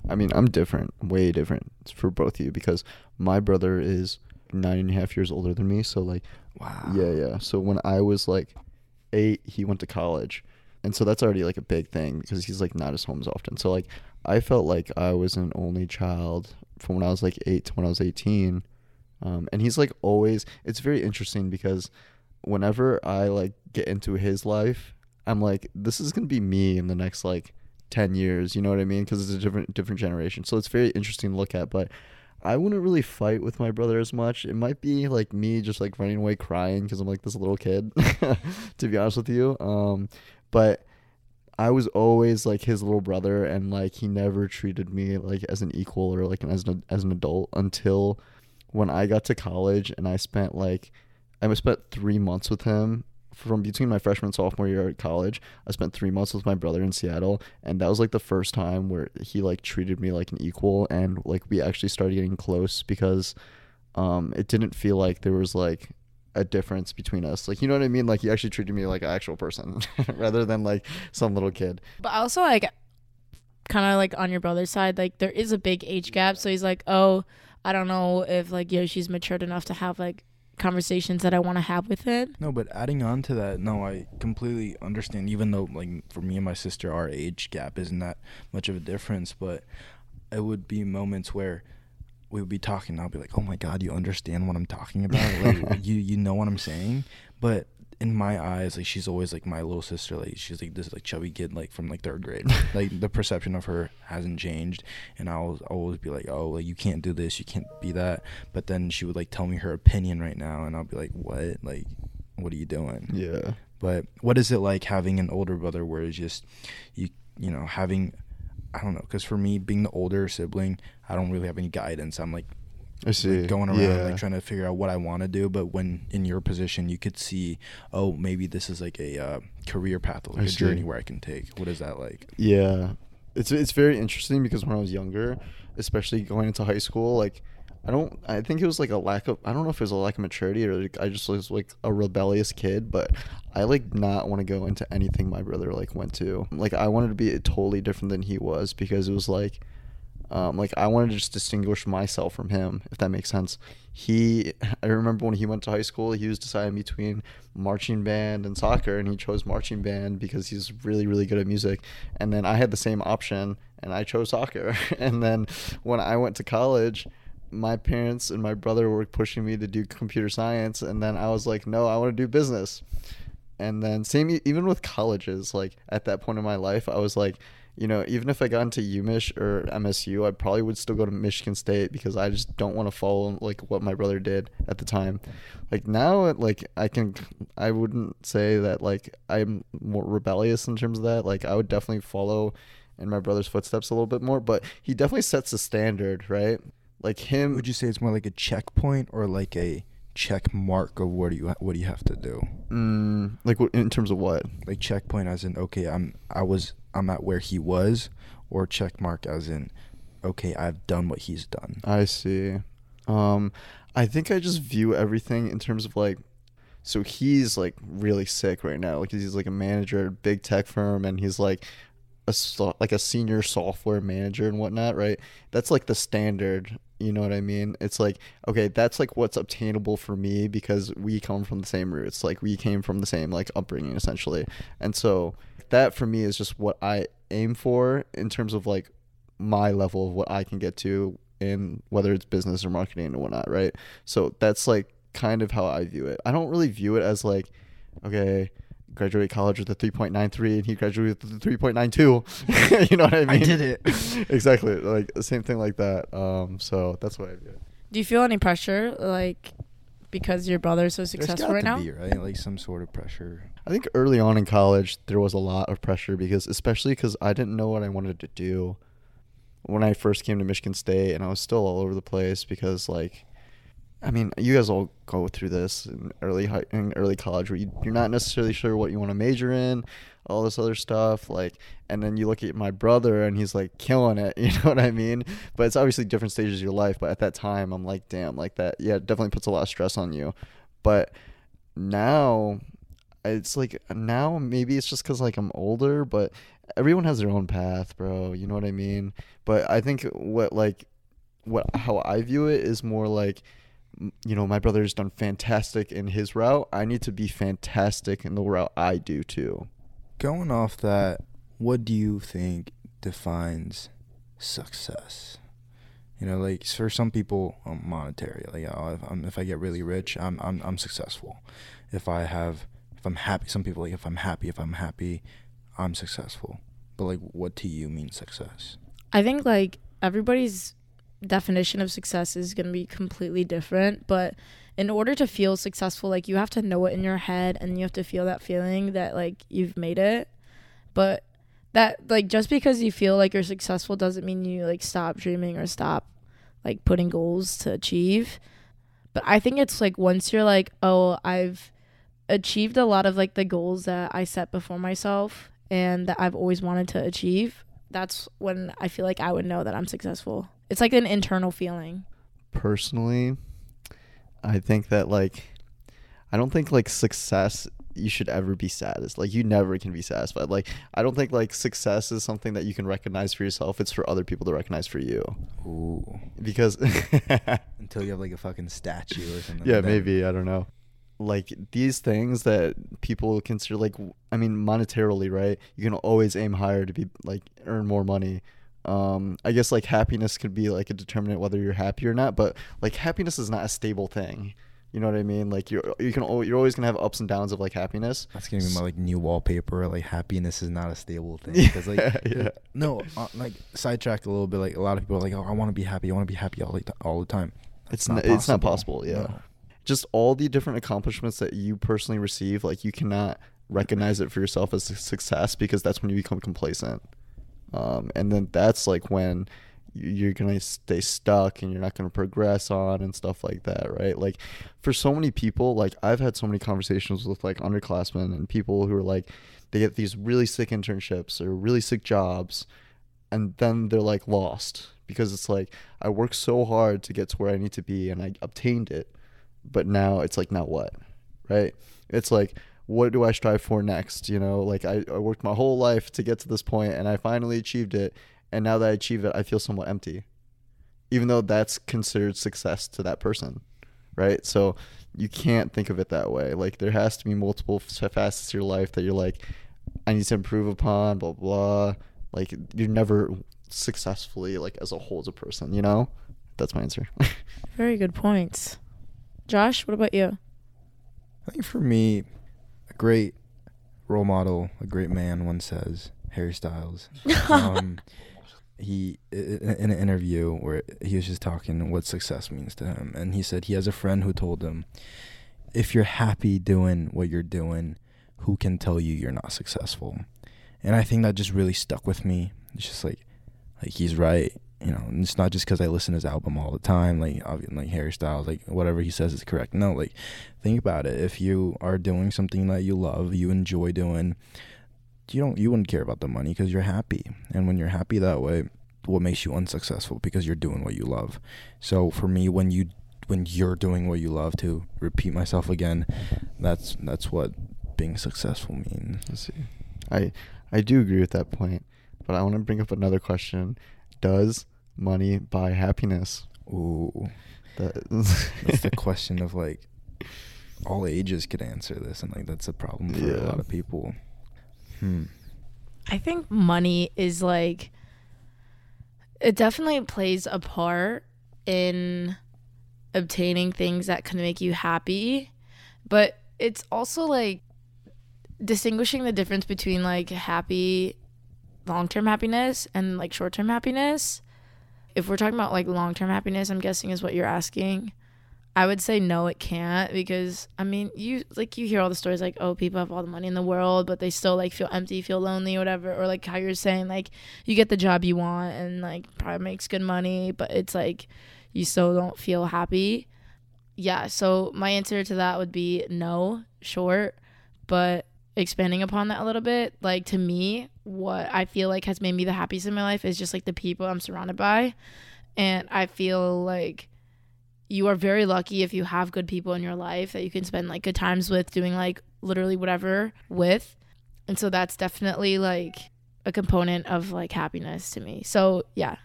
I mean, I'm different, way different for both of you because my brother is nine and a half years older than me. So like, Wow. yeah, yeah. So when I was like eight, he went to college, and so that's already like a big thing because he's like not as home as often. So like, I felt like I was an only child from when I was like eight to when I was eighteen, um, and he's like always. It's very interesting because whenever I like get into his life, I'm like, this is gonna be me in the next like ten years. You know what I mean? Because it's a different different generation. So it's very interesting to look at. But I wouldn't really fight with my brother as much. It might be like me just like running away crying because I'm like this little kid. *laughs* to be honest with you, um, but. I was always like his little brother, and like he never treated me like as an equal or like as an as an adult until when I got to college, and I spent like I spent three months with him from between my freshman and sophomore year at college. I spent three months with my brother in Seattle, and that was like the first time where he like treated me like an equal, and like we actually started getting close because um it didn't feel like there was like a difference between us. Like you know what I mean? Like he actually treated me like an actual person *laughs* rather than like some little kid. But also like kind of like on your brother's side, like there is a big age gap. So he's like, oh, I don't know if like Yoshi's matured enough to have like conversations that I want to have with him. No, but adding on to that, no, I completely understand. Even though, like, for me and my sister, our age gap isn't that much of a difference, but it would be moments where we would be talking. And I'll be like, "Oh my god, you understand what I'm talking about? Like, *laughs* you you know what I'm saying?" But in my eyes, like, she's always like my little sister. Like, she's like this like chubby kid, like from like third grade. *laughs* like, the perception of her hasn't changed, and I'll always be like, "Oh, like you can't do this, you can't be that." But then she would like tell me her opinion right now, and I'll be like, "What? Like, what are you doing?" Yeah. But what is it like having an older brother where it's just you you know having I don't know because for me being the older sibling I don't really have any guidance. I'm like I see. like, going around Yeah. like trying to figure out what I want to do. But when in your position, you could see oh maybe this is like a uh, career path, like I a see. journey where I can take. What is that like? Yeah, it's it's very interesting because when I was younger, especially going into high school, like I don't, I think it was like a lack of, I don't know if it was a lack of maturity or like, I just was like a rebellious kid, but I like not want to go into anything my brother like went to. Like I wanted to be totally different than he was because it was like, um, like I wanted to just distinguish myself from him, if that makes sense. He, I remember when he went to high school, he was deciding between marching band and soccer, and he chose marching band because he's really, really good at music. And then I had the same option, and I chose soccer. *laughs* and then when I went to college, my parents and my brother were pushing me to do computer science, and then I was like, no, I want to do business. And then same even with colleges, like at that point in my life, I was like, you know, even if I got into UMich or MSU, I probably would still go to Michigan State because I just don't want to follow like what my brother did at the time. Like now, like I can, I wouldn't say that like I'm more rebellious in terms of that. Like I would definitely follow in my brother's footsteps a little bit more, but he definitely sets the standard, right? Like him. Would you say it's more like a checkpoint or like a check mark of what do you what do you have to do? Mm, like in terms of what? like checkpoint as in okay i'm i was i'm at where he was or check mark as in okay i've done what he's done I see. Um, I think I just view everything in terms of like, So he's like really sick right now. Like he's like a manager at a big tech firm, and he's like a like a senior software manager and whatnot. Right? That's like the standard. You know what I mean? It's like okay, that's like what's obtainable for me because we come from the same roots. Like we came from the same like upbringing essentially, and so that for me is just what I aim for in terms of like my level of what I can get to in whether it's business or marketing and whatnot, right? So that's like kind of how I view it. I don't really view it as like, okay, graduate college with a 3.93 and he graduated with a 3.92. *laughs* you know what I mean? I did it. *laughs* exactly. Like the same thing like that. Um, so that's what I view it. Do you feel any pressure, like, because your brother's so There's successful got right to now? be right, like some sort of pressure. I think early on in college there was a lot of pressure because especially because I didn't know what I wanted to do when I first came to Michigan State and I was still all over the place because like I mean you guys all go through this in early high, in early college where you, you're not necessarily sure what you want to major in all this other stuff like and then you look at my brother and he's like killing it *laughs* you know what I mean? But it's obviously different stages of your life but at that time I'm like damn like that yeah it definitely puts a lot of stress on you. But now it's like now maybe it's just because like i'm older but everyone has their own path bro you know what i mean? But i think what like what how i view it is more like you know my brother's done fantastic in his route i need to be fantastic in the route i do too Going off that, what do you think defines success? You know, like for some people, um, monetary. Like, oh, if, I'm, if I get really rich, I'm I'm I'm successful. If I have, if I'm happy, some people like if I'm happy, if I'm happy, I'm successful. But like, what to you means success? I think like everybody's definition of success is going to be completely different, but in order to feel successful, like you have to know it in your head and you have to feel that feeling that like you've made it. But that like just because you feel like you're successful doesn't mean you like stop dreaming or stop like putting goals to achieve. But I think it's like once you're like, "Oh, I've achieved a lot of like the goals that I set before myself and that I've always wanted to achieve." That's when I feel like I would know that I'm successful. It's like an internal feeling. personally i think that like i don't think like success you should ever be satisfied like you never can be satisfied. Like i don't think like success is something that you can recognize for yourself. It's for other people to recognize for you. Ooh. because *laughs* Until you have like a fucking statue or something. yeah like maybe. I don't know. Like these things that people consider like I mean monetarily right? You can always aim higher to be like earn more money um i guess like happiness could be like a determinant whether you're happy or not but like happiness is not a stable thing you know what i mean like you're you can you're always gonna have ups and downs of like happiness That's gonna be my like new wallpaper. Like happiness is not a stable thing. *laughs* Because like Yeah. no, uh, like sidetracked a little bit. Like a lot of people are like, oh, I want to be happy. I want to be happy all the all the time. it's That's not, it's not possible yeah No. just all the different accomplishments that you personally receive like you cannot recognize it for yourself as a success because that's when you become complacent um, and then that's like when you're gonna stay stuck and you're not gonna progress on and stuff like that right? Like for so many people like i've had so many conversations with like underclassmen and people who are like they get these really sick internships or really sick jobs and then they're like lost because it's like i worked so hard to get to where i need to be and i obtained it but now it's like now what right? It's like what do i strive for next? You know like I, I worked my whole life to get to this point and i finally achieved it. And now that i achieve it i feel somewhat empty even though that's considered success to that person right? So you can't think of it that way. Like there has to be multiple facets of your life that you're like i need to improve upon blah blah. Like you're never successfully like as a whole as a person you know? That's my answer. *laughs* Very good points. Josh, what about you? I think for me, a great role model, a great man, one says Harry Styles. *laughs* um, he in an interview where he was just talking what success means to him, and he said he has a friend who told him, "If you're happy doing what you're doing, who can tell you you're not successful?" And I think that just really stuck with me. It's just like, like he's right. You know, it's not just because I listen to his album all the time, like like Harry Styles, like whatever he says is correct. No, like think about it. If you are doing something that you love, you enjoy doing, you don't you wouldn't care about the money because you're happy. And when you're happy that way, what makes you unsuccessful because you're doing what you love. So for me, when you when you're doing what you love to repeat myself again that's that's what being successful means I see. I I do agree with that point, but I want to bring up another question. Does money buy happiness? ooh That *laughs* that's the question of like all ages could answer this and like that's a problem for a lot of people hmm I think money is like it definitely plays a part in obtaining things that can make you happy, but it's also like distinguishing the difference between like happy long-term happiness and like short-term happiness. If we're talking about like long-term happiness, I'm guessing is what you're asking. I would say no, it can't because I mean, you like you hear all the stories like, oh, people have all the money in the world, but they still like feel empty, feel lonely, whatever. Or like how you're saying, like you get the job you want and like probably makes good money, but it's like you still don't feel happy. Yeah, so my answer to that would be no, short, but expanding upon that a little bit, like to me, what I feel like has made me the happiest in my life is just like the people I'm surrounded by. And I feel like you are very lucky if you have good people in your life that you can spend like good times with doing like literally whatever with. And so that's definitely like a component of like happiness to me. So, yeah.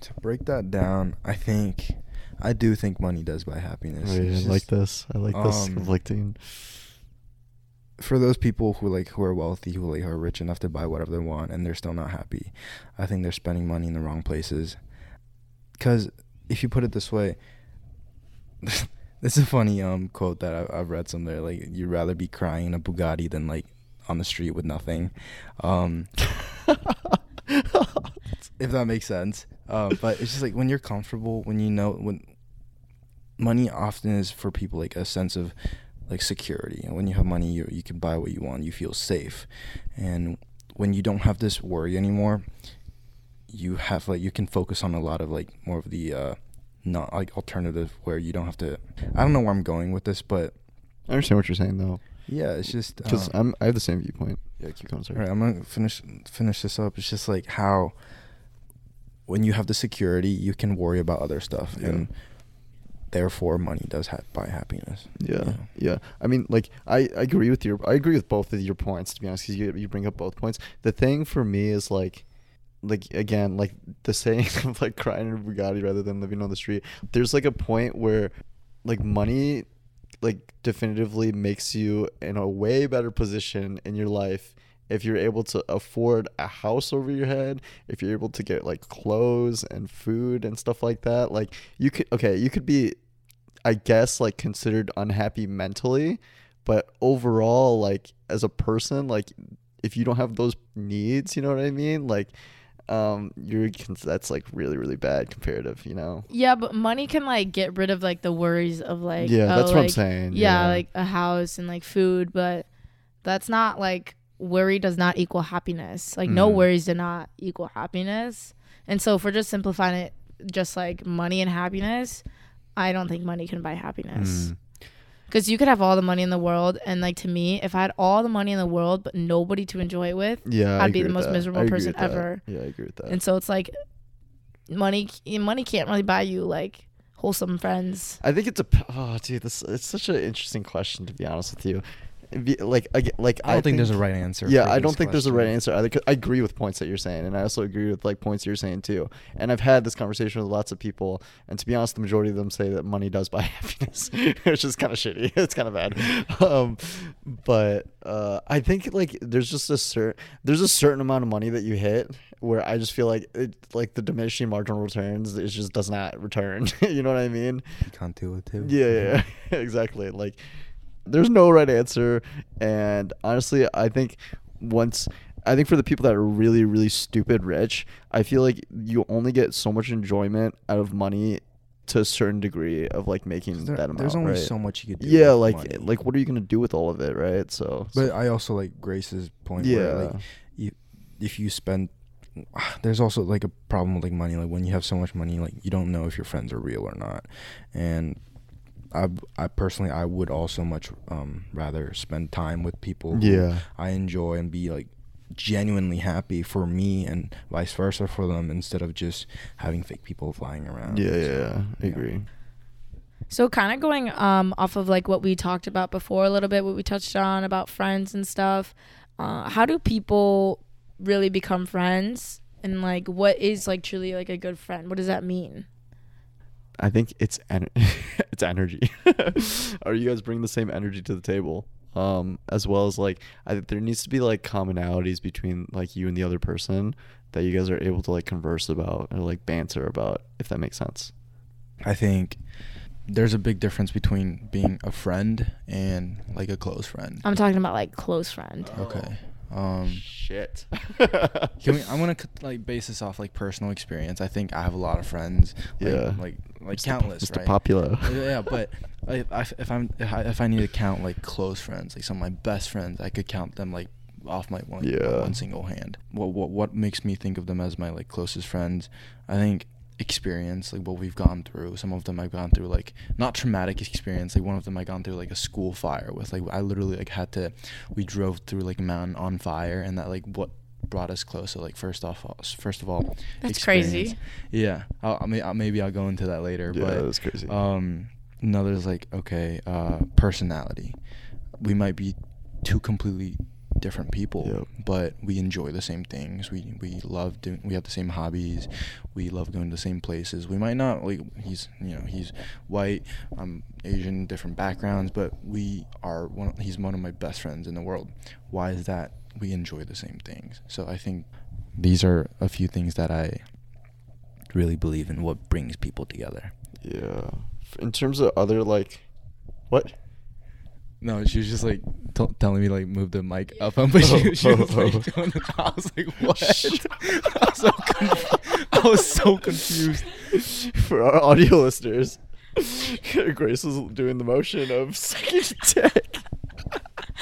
to break that down i think i do think money does buy happiness Oh, yeah, It's I like this. I like this um, conflicting. For those people who like who are wealthy, who like are rich enough to buy whatever they want, and they're still not happy, I think they're spending money in the wrong places. Because if you put it this way, *laughs* this is a funny um quote that I, I've read somewhere. Like you'd rather be crying in a Bugatti than like on the street with nothing. Um, if that makes sense. Um, but it's just like when you're comfortable, when you know when money often is for people like a sense of like security. And when you have money, you you can buy what you want. You feel safe, and when you don't have this worry anymore, you have like you can focus on a lot of like more of the uh, not like alternative where you don't have to. I don't know where I'm going with this, but I understand what you're saying though, yeah, it's just because I'm I have the same viewpoint. Yeah, keep going. Sorry. All right, I'm gonna finish finish this up. It's just like how when you have the security, you can worry about other stuff, Yeah. and therefore, money does ha- buy happiness. Yeah, Yeah. yeah. I mean, like, I, I agree with your, I agree with both of your points. To be honest, 'cause you you bring up both points. The thing for me is like, like again, like the saying *laughs* of like crying in a Bugatti rather than living on the street. There's like a point where, like, money, like, definitively makes you in a way better position in your life if you're able to afford a house over your head, if you're able to get like clothes and food and stuff like that, like you could okay, you could be I guess like considered unhappy mentally, but overall like as a person, like if you don't have those needs, you know what I mean? Like um you're that's like really really bad comparative, you know. Yeah, but money can like get rid of like the worries of like yeah, oh, that's what I'm saying. yeah, like a house and like food, but that's not like worry does not equal happiness. Like no Mhm. worries do not equal happiness. And so if we're just simplifying it just like money and happiness, I don't think money can buy happiness. Mm. Cuz you could have all the money in the world and like to me, if I had all the money in the world but nobody to enjoy it with, Yeah, I'd be the most that. miserable person ever. Yeah, I agree with that. and so it's like money money can't really buy you like wholesome friends. I think it's a oh dude, this it's such an interesting question to be honest with you. Be- like I like I don't think, there's a right answer. Yeah, I don't think there's a right answer either. I agree with points that you're saying, and I also agree with like points you're saying too. And I've had this conversation with lots of people, and to be honest, the majority of them say that money does buy *laughs* happiness, which is kind of shitty. *laughs* It's kind of bad. Um, but uh, I think like there's just a certain there's a certain amount of money that you hit where I just feel like it like the diminishing marginal returns it just does not return. *laughs* you know what I mean? You can't do it too. Yeah, yeah, yeah. exactly. Like, there's no right answer, and honestly, I think once. I think for the people that are really, really stupid rich, I feel like you only get so much enjoyment out of money to a certain degree of like making There- that amount. there's only right? so much you could do. Yeah, like money. like what are you gonna do with all of it, right? So, But I also like Grace's point. yeah, Where, like, you, if you spend, *sighs* there's also like a problem with like money. Like when you have so much money, like you don't know if your friends are real or not. And I, I personally, I would also much um rather spend time with people. yeah, I enjoy and be like genuinely happy for me and vice versa for them instead of just having fake people flying around. yeah, yeah, So, yeah. I agree. So kind of going um off of like what we talked about before a little bit, what we touched on about friends and stuff. Uh, how do people really become friends? And like, what is like truly like a good friend? What does that mean? I think it's en- *laughs* it's energy. *laughs* Are you guys bringing the same energy to the table? Um, as well as like, I think there needs to be like commonalities between like you and the other person that you guys are able to like converse about or like banter about, if that makes sense. I think there's a big difference between being a friend and like a close friend. I'm talking about like close friend. Okay. Um, Shit. can we, *laughs* I'm gonna like base this off like personal experience. I think I have a lot of friends. Like, Yeah. Like like Mr. countless. Mr. Right. Popular. *laughs* yeah, but I, I, if I'm if I, if I need to count like close friends, like some of my best friends, I could count them like off my one Yeah. one single hand. What what what makes me think of them as my like closest friends? I think experience, like what we've gone through. Some of them I've gone through like not traumatic experience. Like one of them I gone through like a school fire with. Like I literally like had to. We drove through like a mountain on fire, and that like what brought us closer. Like first off, first of all, That's crazy. Yeah, I'll, I may, I'll, maybe I'll go into that later. Yeah, but that's crazy. um, another's like okay, uh, personality. We might be two completely different people, Yep. but we enjoy the same things. We we love doing. We have the same hobbies. We love going to the same places. We might not like he's you know he's white. I'm Asian, different backgrounds, but we are one. He's one of my best friends in the world. Why is that? We enjoy the same things. So I think these are a few things that I really believe in. What brings people together. yeah. In terms of other like, what? No, she was just like t- telling me like move the mic up, *laughs* but she, she oh, was like oh, oh. doing it. I was like, *laughs* what? I was so conf- I was so confused. *laughs* For our audio listeners, Grace was doing the motion of sucking dick.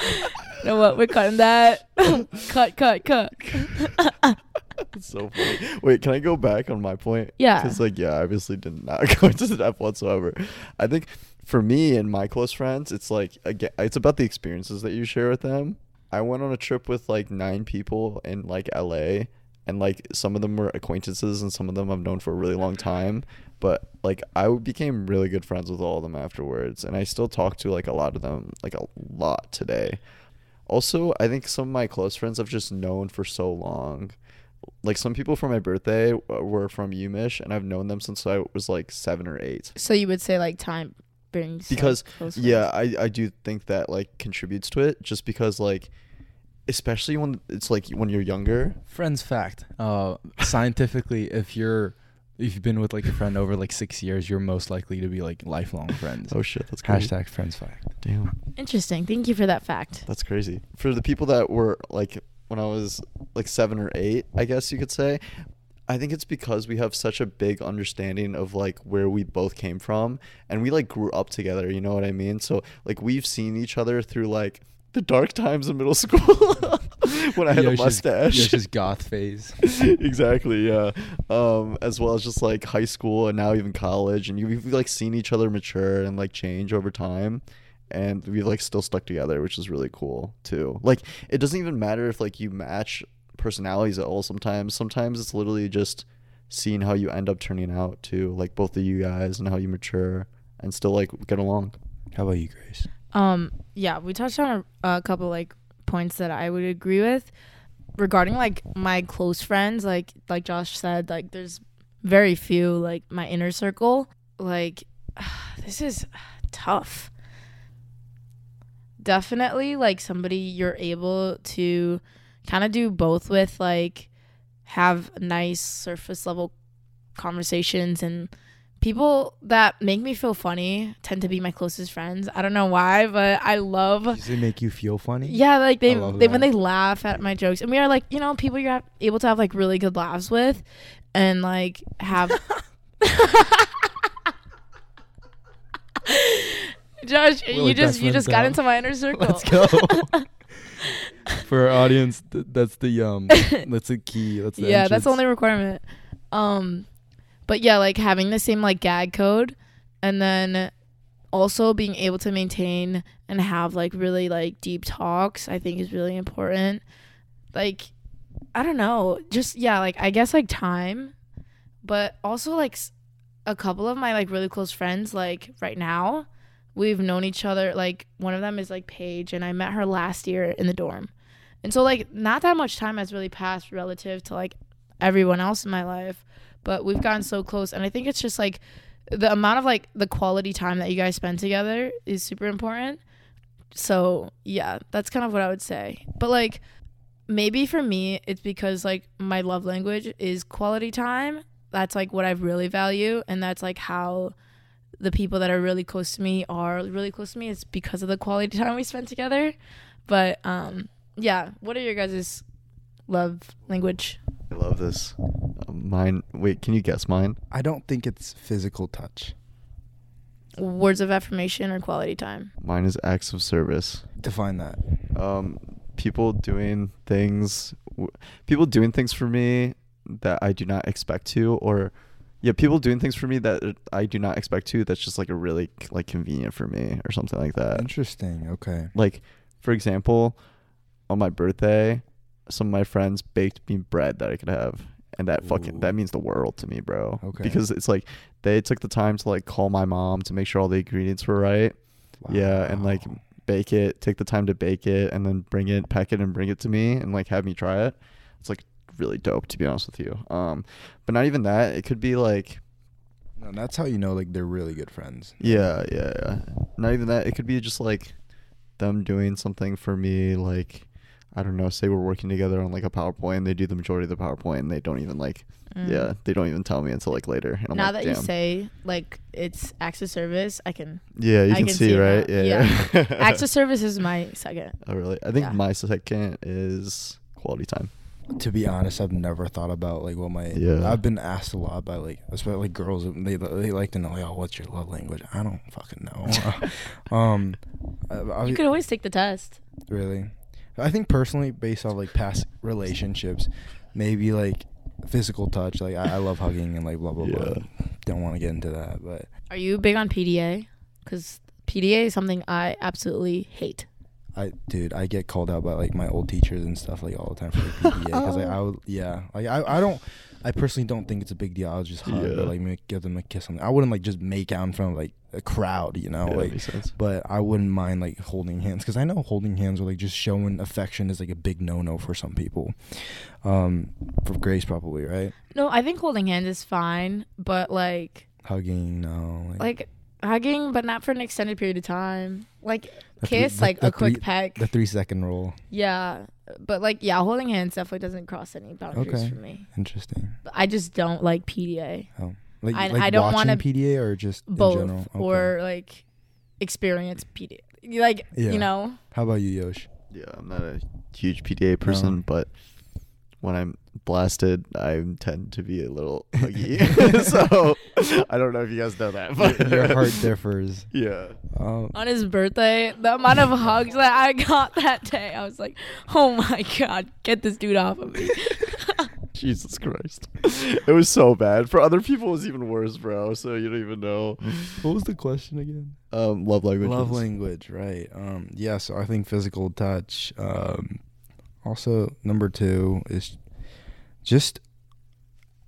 You *laughs* know what? We're cutting that. *laughs* cut, cut, cut. *laughs* It's so funny. Wait, can I go back on my point? Yeah. Because like, yeah, I obviously did not go into the depth whatsoever. I think for me and my close friends, it's like again, it's about the experiences that you share with them. I went on a trip with like nine people in like LA, and like some of them were acquaintances, and some of them I've known for a really long time. But like I became really good friends with all of them afterwards, and I still talk to like a lot of them, like a lot today. Also, I think some of my close friends I've just known for so long. Like some people from my birthday were from UMich, and I've known them since I was like seven or eight. So you would say like time brings like, Because close yeah. I I do think that like contributes to it, just because like, especially when it's like when you're younger. Friends fact. Uh, scientifically, if you're if you've been with like a friend over like six years, you're most likely to be like lifelong friends. Oh shit, that's crazy. Hashtag friends fact. Damn, Interesting. Thank you for that fact. that's crazy. For the people that were like when I was like seven or eight, I guess you could say. I think it's because we have such a big understanding of like where we both came from and we like grew up together, you know what I mean? So like we've seen each other through like the dark times in middle school *laughs* when I had a mustache. Yoshi's goth phase. *laughs* exactly, yeah. Um, as well as just like high school and now even college and you- we've like seen each other mature and like change over time and we've like still stuck together, which is really cool too. Like it doesn't even matter if like you match personalities at all sometimes. Sometimes it's literally just seeing how you end up turning out too, like both of you guys and how you mature and still like get along. How about you, Grace? Um, yeah, we touched on a, a couple like points that I would agree with regarding like my close friends. Like like Josh said, like there's very few like my inner circle. Like *sighs* this is tough. Definitely like somebody you're able to kind of do both with, like have nice surface level conversations and people that make me feel funny tend to be my closest friends. I don't know why, but I love Does it make you feel funny? yeah, like they, they when they laugh at my jokes, and we are like you know people you're able to have like really good laughs with, and like have. *laughs* Josh, We're, you like, just you just got into my inner circle. Let's go. *laughs* For our audience, th- that's the um, that's the key. That's the yeah, that's the only requirement. Um, but yeah, like having the same like gag code, and then also being able to maintain and have like really like deep talks, I think is really important. Like, I don't know, just yeah, like I guess like time, but also like a couple of my like really close friends, like right now, we've known each other. Like one of them is like Paige, and I met her last year in the dorm, and so like not that much time has really passed relative to like everyone else in my life, but we've gotten so close, and I think it's just like the amount of like the quality time that you guys spend together is super important. So yeah, that's kind of what I would say. But like maybe for me it's because like my love language is quality time. That's like what I really value and that's like how the people that are really close to me are really close to me It's because of the quality time we spend together. But um yeah, what are your guys' love language? I love this. Um, mine. Wait, can you guess mine? I don't think it's physical touch. Words of affirmation or quality time? Mine is acts of service. Define that. Um, people doing things, people doing things for me that I do not expect to, or yeah, people doing things for me that I do not expect to. That's just like a really like convenient for me or something like that. Interesting. Okay. Like, for example, on my birthday, some of my friends baked me bread that I could have. And that fucking Ooh. that means the world to me, bro. Okay. Because it's like they took the time to like call my mom to make sure all the ingredients were right. Wow. Yeah, and like bake it, take the time to bake it, and then bring it, pack it, and bring it to me, and like have me try it. It's like really dope, to be honest with you. Um, but not even that. It could be like, No, that's how you know like they're really good friends. yeah, yeah, yeah. Not even that. It could be just like them doing something for me, like I don't know. Say we're working together on like a PowerPoint, and they do the majority of the PowerPoint, and they don't even like, Mm. yeah, they don't even tell me until like later. And I'm now like, that you say like it's access service, I can yeah, you I can, can see, see right? now. Yeah, yeah. acts of *laughs* service is my second. Oh really? I think Yeah. my second is quality time. To be honest, I've never thought about like what my. Yeah. I've been asked a lot by like, especially like girls. They they like to know like, oh, what's your love language? I don't fucking know. *laughs* *laughs* um, I, I, You could always take the test. really. I think personally, based off like past relationships, maybe like physical touch. Like I, I love hugging and like blah blah blah. Don't want to get into that, but Are you big on PDA? Because PDA is something I absolutely hate. I dude, I get called out by like my old teachers and stuff like all the time for the PDA because like. *laughs* I would yeah like I, I don't I personally don't think it's a big deal. I would just hug Yeah. like make, give them a kiss on. I wouldn't like just make out in front of like a crowd, you know, yeah, like. makes sense. But I wouldn't mind like holding hands because I know holding hands or like just showing affection is like a big no no for some people. Um, for Grace probably right. No, I think holding hands is fine, but like Hugging no like hugging, but not for an extended period of time. Like The three- kiss, the- like the a quick three- peck. the three second rule. yeah, but like yeah, holding hands definitely doesn't cross any boundaries Okay. for me. Interesting. But I just don't like PDA. Oh, like I- like I don't watching wanna- PDA or just in Both general? Okay. or like experience PDA. Like Yeah. you know, how about you, Yosh? Yeah, I'm not a huge PDA person, No. but when I'm blasted, I tend to be a little *laughs* huggy. *laughs* so I don't know if you guys know that. But Your, your heart differs. *laughs* Yeah. Um, on his birthday, the amount of hugs that I got that day, I was like, oh my god, get this dude off of me. Jesus Christ. It was so bad. For other people, it was even worse, bro. So you don't even know. what was the question again? Um, love language. Love language, right? Um, yeah. So I think physical touch. Um, also, number two is just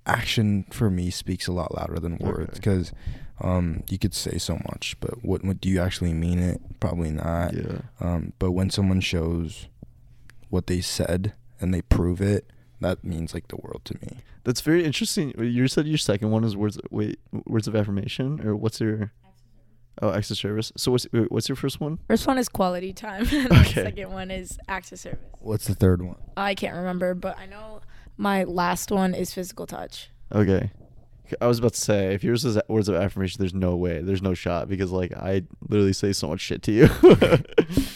action. For me, speaks a lot louder than words Okay. because um, you could say so much, but what, what do you actually mean it? Probably not. Yeah. Um, but when someone shows what they said and they prove it, that means like the world to me. That's very interesting. You said your second one is words. Wait, words of affirmation, or what's your? Oh, acts of service. So what's what's your first one? First one is quality time, *laughs* and the Okay. second one is acts of service. What's the third one? I can't remember, but I know my last one is physical touch. Okay. I was about to say, if yours is words of affirmation, there's no way, there's no shot because like I literally say so much shit to you. *laughs*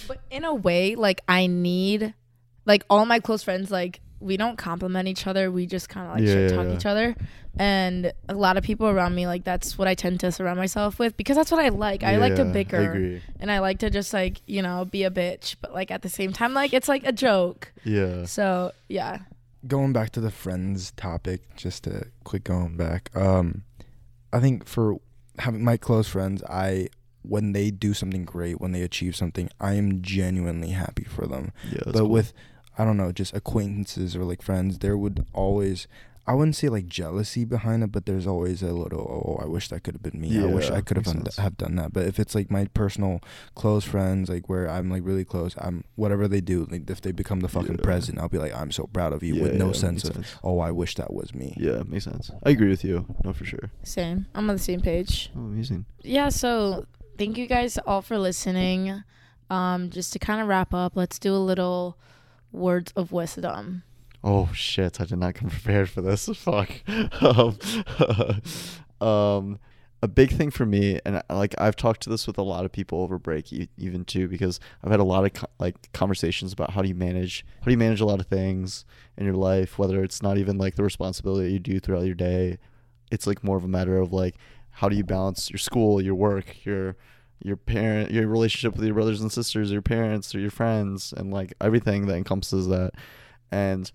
But in a way, like I need, like all my close friends, like we don't compliment each other. We just kind of like Yeah, shit yeah, talk yeah. each other. And a lot of people around me, like that's what I tend to surround myself with because that's what I like. I like to bicker. I agree. and I like to just like you know be a bitch, but like at the same time, like it's like a joke. Yeah. So yeah, going back to the friends topic, just to quick going back. Um, I think for having my close friends, I when they do something great, when they achieve something, I am genuinely happy for them. Yeah. but cool. with I don't know, just acquaintances or like friends, there would always I wouldn't say like jealousy behind it, but there's always a little. Oh, I wish that could have been me. I wish I could have makes done, have done that. But if it's like my personal close friends, like where I'm like really close, I'm whatever they do. Like if they become the fucking Yeah. president, I'll be like, I'm so proud of you, Yeah, with no yeah, sense of, sense. oh, I wish that was me. Yeah, makes sense. I agree with you. No, for sure. Same. I'm on the same page. Oh, amazing. Yeah, so thank you guys all for listening. Um, just to kind of wrap up, let's do a little words of wisdom. Oh shit! I did not come *laughs* prepared for this. Fuck. um, *laughs* um, a big thing for me, and like I've talked to this with a lot of people over break, even too, because I've had a lot of co- like conversations about how do you manage, how do you manage a lot of things in your life, whether it's not even like the responsibility you do throughout your day. It's like more of a matter of like how do you balance your school, your work, your your parent, your relationship with your brothers and sisters, your parents, or your friends, and like everything that encompasses that. And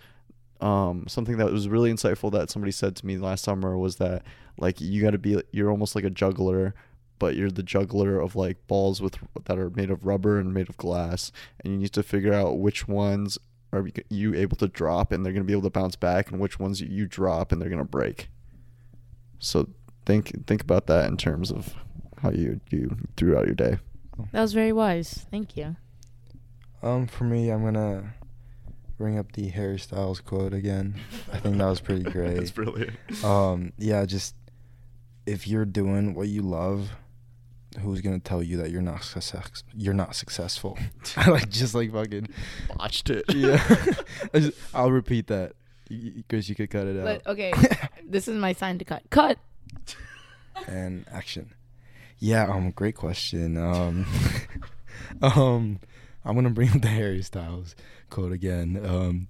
um, something that was really insightful that somebody said to me last summer was that like you got to be you're almost like a juggler but you're the juggler of like balls with that are made of rubber and made of glass and you need to figure out which ones are you able to drop and they're going to be able to bounce back and which ones you drop and they're going to break so think think about that in terms of how you do throughout your day That was very wise. Thank you. Um, for me, I'm gonna bring up the Harry Styles quote again. I think that was pretty *laughs* great. that's brilliant Um, yeah, just if you're doing what you love, who's gonna tell you that you're not success? You're not successful. I *laughs* *laughs* like just like fucking botched it yeah. I just, I'll repeat that because you could cut it out. But okay, this is my sign to cut. Cut. and action. Yeah, um, great question. Um, um, I'm gonna bring up the Harry Styles quote again. Um,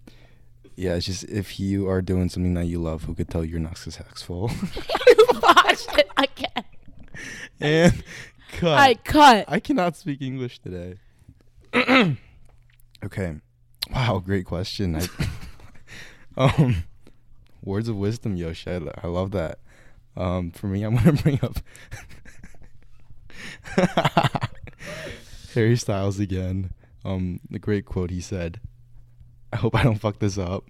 yeah, it's just if you are doing something that you love, who could tell you're not successful? *laughs* *laughs* Watch it again. and cut. I cut. I cannot speak English today. *clears throat* okay. Wow, great question. I, *laughs* um, words of wisdom, Yoshi. I, I love that. Um, for me, I'm gonna bring up Harry Styles again. Um, the great quote he said. I hope I don't fuck this up.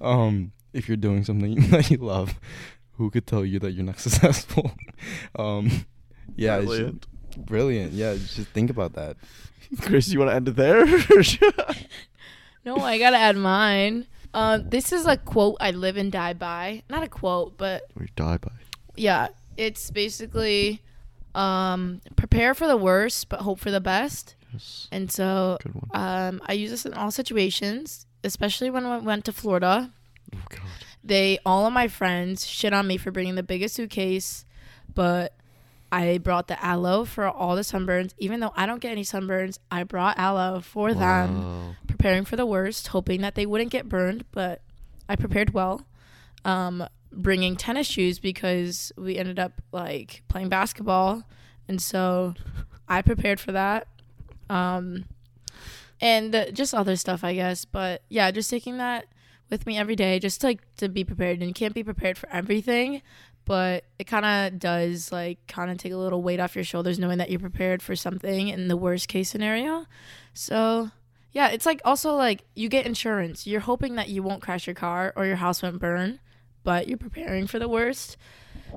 Um, if you're doing something *laughs* that you love, who could tell you that you're not *laughs* successful? um, yeah, it's just- brilliant Brilliant. Yeah, just think about that. *laughs* chris you want to end it there No, I gotta add mine. Um, this is a quote I live and die by. Not a quote, but we die by yeah, it's basically um, prepare for the worst, but hope for the best. Yes And so good one um, I use this in all situations, especially when I went to Florida. oh god They all of my friends shit on me for bringing the biggest suitcase, but I brought the aloe for all the sunburns. Even though I don't get any sunburns, I brought aloe for them, preparing for the worst, hoping that they wouldn't get burned. But I prepared well. Um, bringing tennis shoes because we ended up like playing basketball, and so I prepared for that. Um, and just other stuff, I guess. But yeah, just taking that with me every day, just like to be prepared. And you can't be prepared for everything, but it kind of does like kind of take a little weight off your shoulders knowing that you're prepared for something in the worst case scenario. So yeah, it's like also like you get insurance. You're hoping that you won't crash your car or your house won't burn, but you're preparing for the worst.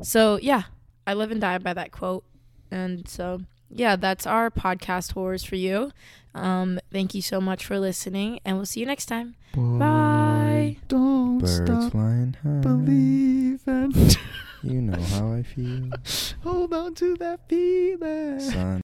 So yeah, I live and die by that quote. And so yeah, that's our podcast horrors for you. Um, thank you so much for listening, and we'll see you next time. Bye. Don't Birds stop flying high. believing. You know how I feel. *laughs* Hold on to that feeling. Sun